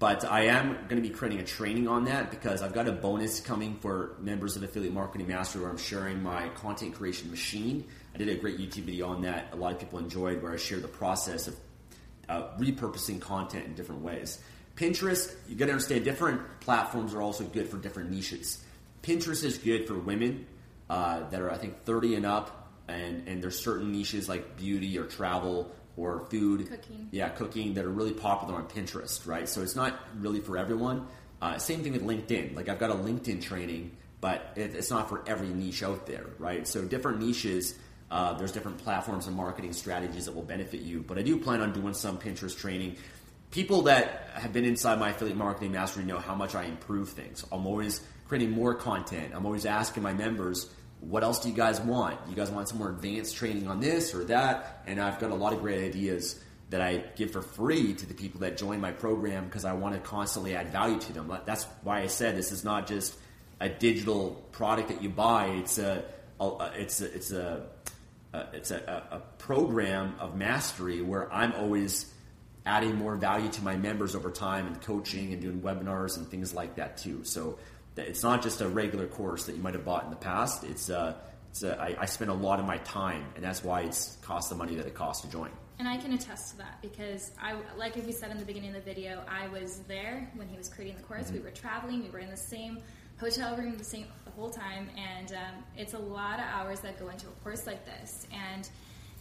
but I am going to be creating a training on that because I've got a bonus coming for members of Affiliate Marketing Mastery where I'm sharing my content creation machine. I did a great YouTube video on that. A lot of people enjoyed where I share the process of uh, repurposing content in different ways. Pinterest, you got to understand different platforms are also good for different niches. Pinterest is good for women uh, that are, I think, 30 and up, and, and there's certain niches like beauty or travel or food, cooking. yeah, cooking that are really popular on Pinterest, right? So it's not really for everyone. Uh, same thing with LinkedIn. Like I've got a LinkedIn training, but it, it's not for every niche out there, right? So different niches. Uh, there's different platforms and marketing strategies that will benefit you. But I do plan on doing some Pinterest training. People that have been inside my affiliate marketing mastery know how much I improve things. I'm always creating more content. I'm always asking my members what else do you guys want? You guys want some more advanced training on this or that? And I've got a lot of great ideas that I give for free to the people that join my program because I want to constantly add value to them. That's why I said this is not just a digital product that you buy. It's a, it's a, it's a, a it's a, a program of mastery where I'm always adding more value to my members over time and coaching and doing webinars and things like that too. So it's not just a regular course that you might have bought in the past. It's, uh, it's I, I spend a lot of my time, and that's why it's cost the money that it costs to join. And I can attest to that because I, like we said in the beginning of the video, I was there when he was creating the course. Mm-hmm. We were traveling. We were in the same hotel room the same the whole time, and um, it's a lot of hours that go into a course like this. And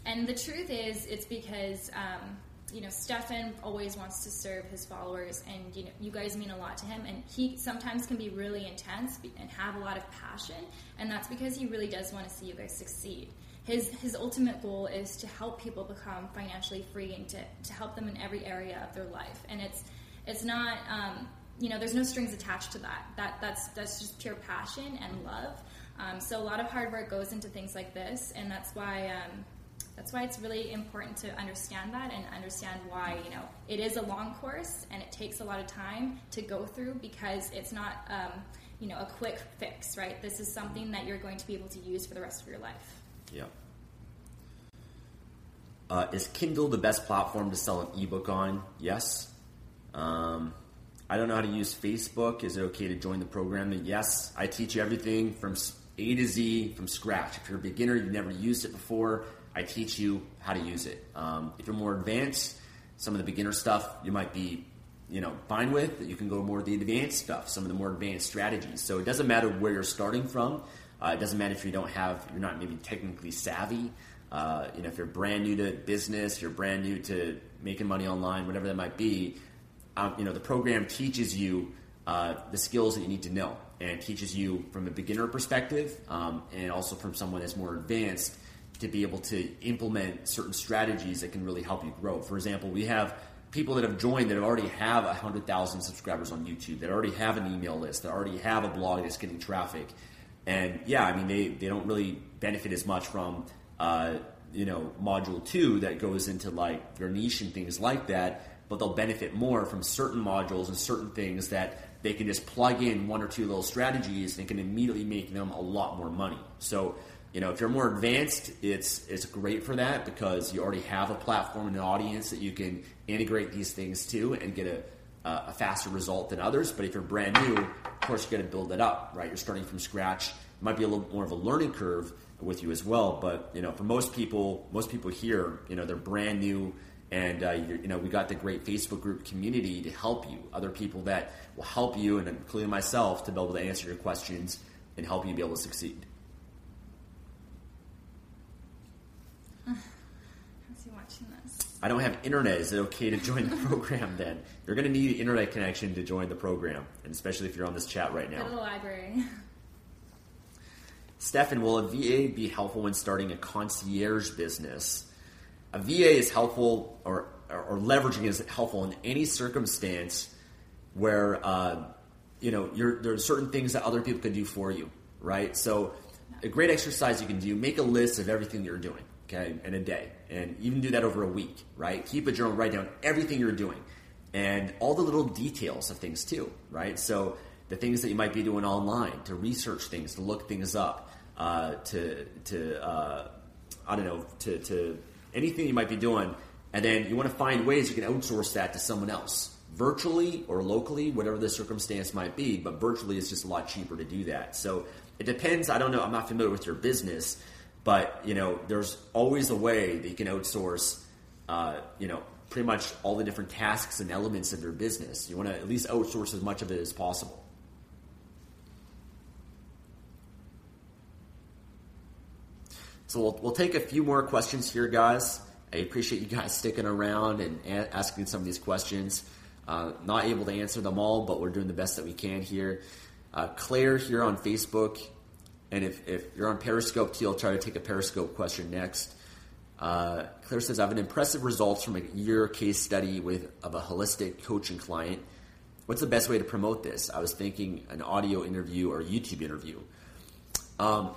and the truth is, it's because um, you know, Stefan always wants to serve his followers, and you know, you guys mean a lot to him. And he sometimes can be really intense and have a lot of passion, and that's because he really does want to see you guys succeed. His his ultimate goal is to help people become financially free and to, to help them in every area of their life. And it's it's not um, you know, there's no strings attached to that. That that's that's just pure passion and love. Um, so a lot of hard work goes into things like this, and that's why. Um, that's why it's really important to understand that and understand why you know it is a long course and it takes a lot of time to go through because it's not um, you know a quick fix right this is something that you're going to be able to use for the rest of your life yeah uh, is kindle the best platform to sell an ebook on yes um, i don't know how to use facebook is it okay to join the program yes i teach you everything from a to z from scratch if you're a beginner you've never used it before I teach you how to use it. Um, if you're more advanced, some of the beginner stuff you might be, you know, fine with. You can go more of the advanced stuff, some of the more advanced strategies. So it doesn't matter where you're starting from. Uh, it doesn't matter if you don't have, you're not maybe technically savvy. Uh, you know, if you're brand new to business, you're brand new to making money online, whatever that might be. Um, you know, the program teaches you uh, the skills that you need to know and teaches you from a beginner perspective um, and also from someone that's more advanced to be able to implement certain strategies that can really help you grow. For example, we have people that have joined that already have 100,000 subscribers on YouTube, that already have an email list, that already have a blog that's getting traffic. And yeah, I mean, they, they don't really benefit as much from, uh, you know, module two that goes into like their niche and things like that, but they'll benefit more from certain modules and certain things that they can just plug in one or two little strategies and can immediately make them a lot more money. So you know, if you're more advanced, it's it's great for that because you already have a platform and an audience that you can integrate these things to and get a, a faster result than others. But if you're brand new, of course, you're going to build it up, right? You're starting from scratch. It might be a little more of a learning curve with you as well. But you know, for most people, most people here, you know, they're brand new, and uh, you know, we got the great Facebook group community to help you. Other people that will help you, and including myself, to be able to answer your questions and help you be able to succeed. I don't have internet. Is it okay to join the program then? You're going to need an internet connection to join the program, and especially if you're on this chat right now. Go to the library. Stefan, will a VA be helpful when starting a concierge business? A VA is helpful, or, or leveraging is helpful in any circumstance where uh, you know there are certain things that other people can do for you, right? So, a great exercise you can do: make a list of everything you're doing okay, in a day. And even do that over a week, right? Keep a journal, write down everything you're doing and all the little details of things too, right? So the things that you might be doing online to research things, to look things up, uh, to, to uh, I don't know, to, to anything you might be doing. And then you want to find ways you can outsource that to someone else, virtually or locally, whatever the circumstance might be. But virtually is just a lot cheaper to do that. So it depends. I don't know. I'm not familiar with your business, but you know, there's always a way that you can outsource. Uh, you know, pretty much all the different tasks and elements of your business. You want to at least outsource as much of it as possible. So we'll, we'll take a few more questions here, guys. I appreciate you guys sticking around and a- asking some of these questions. Uh, not able to answer them all, but we're doing the best that we can here. Uh, Claire here on Facebook and if, if you're on Periscope too, I'll try to take a Periscope question next. Uh, Claire says, I have an impressive results from a year case study with of a holistic coaching client. What's the best way to promote this? I was thinking an audio interview or YouTube interview. Um,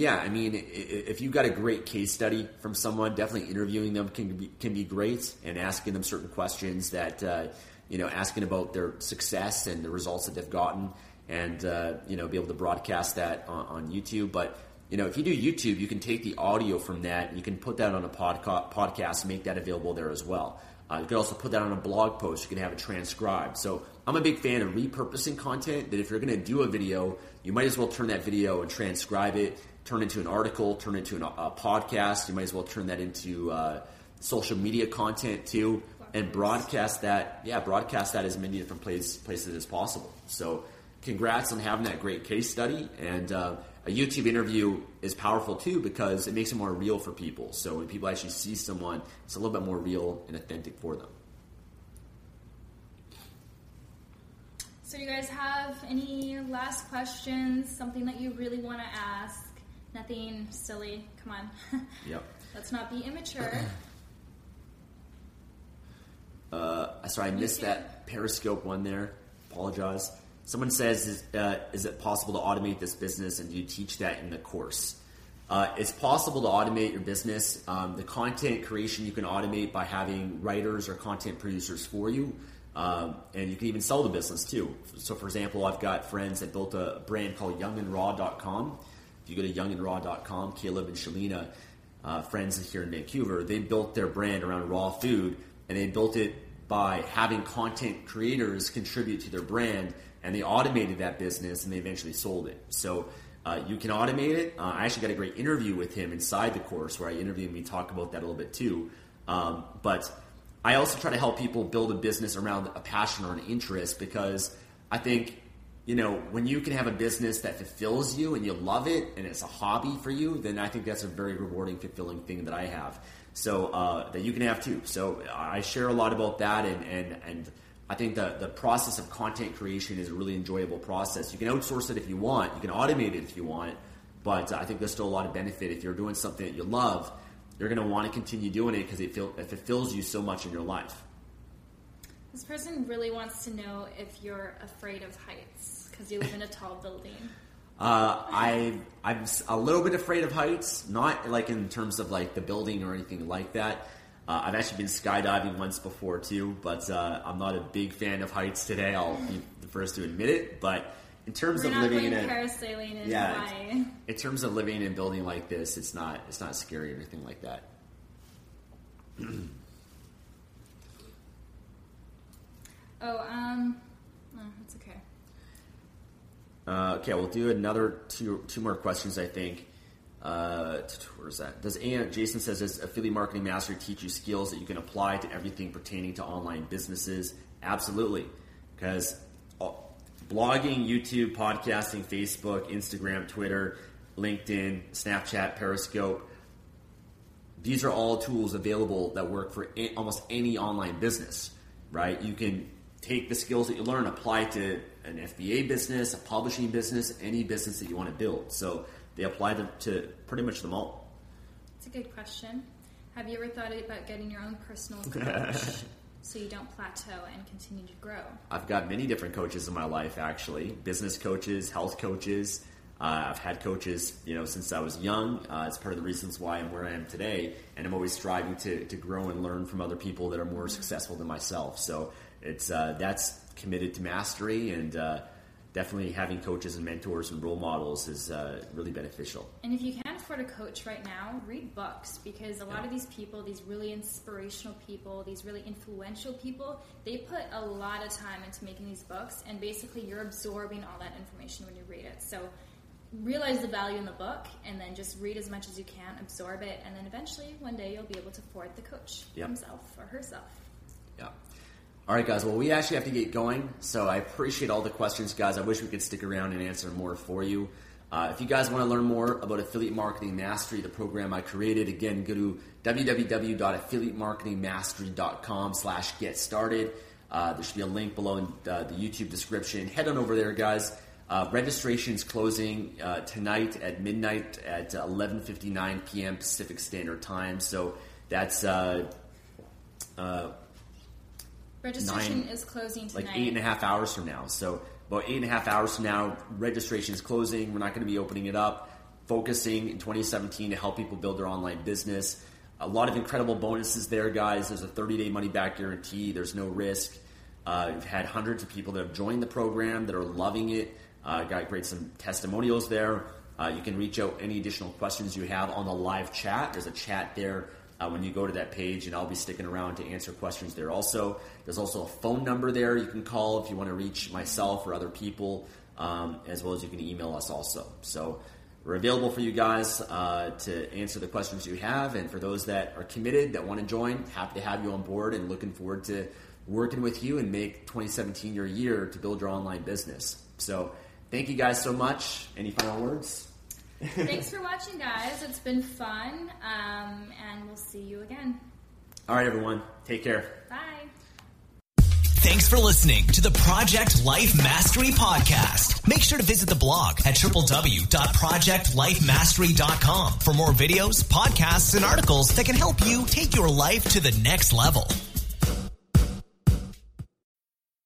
yeah, I mean, if you've got a great case study from someone, definitely interviewing them can be, can be great, and asking them certain questions that uh, you know, asking about their success and the results that they've gotten and uh, you know be able to broadcast that on, on, YouTube. But you know if you do YouTube, you can take the audio from that and you can put that on a podca- podcast make that available there as well. Uh, you can also put that on a blog post. You can have it transcribed. So I'm a big fan of repurposing content. That if you're going to do a video, you might as well turn that video and transcribe it, turn into an article, turn into an, a podcast. You might as well turn that into uh, social media content too, and broadcast that. Yeah, broadcast that as many different place, places as possible. So congrats on having that great case study. And uh, a YouTube interview is powerful too because it makes it more real for people. So when people actually see someone, it's a little bit more real and authentic for them. So, you guys have any last questions? Something that you really want to ask? Nothing silly. Come on. Yep. Let's not be immature. Uh, sorry, I missed that Periscope one there. Apologize. Someone says, is, uh, is it possible to automate this business, and do you teach that in the course? Uh, it's possible to automate your business. Um, the content creation you can automate by having writers or content producers for you. Um, and you can even sell the business too. So, for example, I've got friends that built a brand called youngandraw.com. You go to youngandraw.com, Caleb and Shalina, uh, friends here in Vancouver, they built their brand around raw food and they built it by having content creators contribute to their brand and they automated that business and they eventually sold it. So uh, you can automate it. Uh, I actually got a great interview with him inside the course where I interview him. We talk about that a little bit too. Um, but I also try to help people build a business around a passion or an interest because I think, you know, when you can have a business that fulfills you and you love it and it's a hobby for you, then I think that's a very rewarding, fulfilling thing that I have. So uh, that you can have too. So I share a lot about that and, and, and I think the, the process of content creation is a really enjoyable process. You can outsource it if you want, you can automate it if you want, but I think there's still a lot of benefit if you're doing something that you love you're going to want to continue doing it because it, feel, it fulfills you so much in your life. This person really wants to know if you're afraid of heights because you live in a tall building. Uh, I I'm a little bit afraid of heights, not like in terms of like the building or anything like that. Uh, I've actually been skydiving once before too, but uh, I'm not a big fan of heights today. I'll be the first to admit it. But in terms We're of living in a parasailing in yeah, Hawaii. in terms of living in a building like this, it's not it's not scary or anything like that. Oh, um, no, it's okay. Uh, okay, we'll do another two two more questions. I think. Uh, where's that? Does Ann, Jason says does affiliate marketing mastery teach you skills that you can apply to everything pertaining to online businesses? Absolutely, because blogging, YouTube, podcasting, Facebook, Instagram, Twitter, LinkedIn, Snapchat, Periscope. These are all tools available that work for almost any online business, right? You can take the skills that you learn, apply to an FBA business, a publishing business, any business that you want to build. So they apply to, to pretty much them all. It's a good question. Have you ever thought about getting your own personal coach so you don't plateau and continue to grow? I've got many different coaches in my life, actually business coaches, health coaches. Uh, I've had coaches, you know, since I was young. Uh, it's part of the reasons why I'm where I am today, and I'm always striving to, to grow and learn from other people that are more successful than myself. So it's uh, that's committed to mastery, and uh, definitely having coaches and mentors and role models is uh, really beneficial. And if you can't afford a coach right now, read books because a lot of these people, these really inspirational people, these really influential people, they put a lot of time into making these books, and basically you're absorbing all that information when you read it. So realize the value in the book and then just read as much as you can, absorb it, and then eventually one day you'll be able to afford the coach Yep. himself or herself. Yeah. All right, guys. Well, we actually have to get going, so I appreciate all the questions, guys. I wish we could stick around and answer more for you. Uh, if you guys want to learn more about Affiliate Marketing Mastery, the program I created, again, go to www.affiliatemarketingmastery.com slash get started. Uh, there should be a link below in uh, the YouTube description. Head on over there, guys. Uh, registration's closing uh, tonight at midnight at 11:59 p.m. Pacific Standard Time. So that's uh, uh, Registration Nine- is closing tonight. like eight and a half hours from now. So about eight and a half hours from now, registration is closing. We're not going to be opening it up. Focusing in 2017 to help people build their online business. A lot of incredible bonuses there, guys. There's a 30 day money back guarantee. There's no risk. Uh, we've had hundreds of people that have joined the program that are loving it. Uh, got great some testimonials there. Uh, you can reach out any additional questions you have on the live chat. There's a chat there uh, when you go to that page, and I'll be sticking around to answer questions there. Also, there's also a phone number there you can call if you want to reach myself or other people, um, as well as you can email us also. So we're available for you guys uh, to answer the questions you have, and for those that are committed that want to join, happy to have you on board, and looking forward to working with you and make 2017 your year to build your online business. So thank you guys so much. Any final words? Thanks for watching, guys. It's been fun, um, and we'll see you again. All right, everyone. Take care. Bye. Thanks for listening to the Project Life Mastery Podcast. Make sure to visit the blog at www.projectlifemastery.com for more videos, podcasts, and articles that can help you take your life to the next level.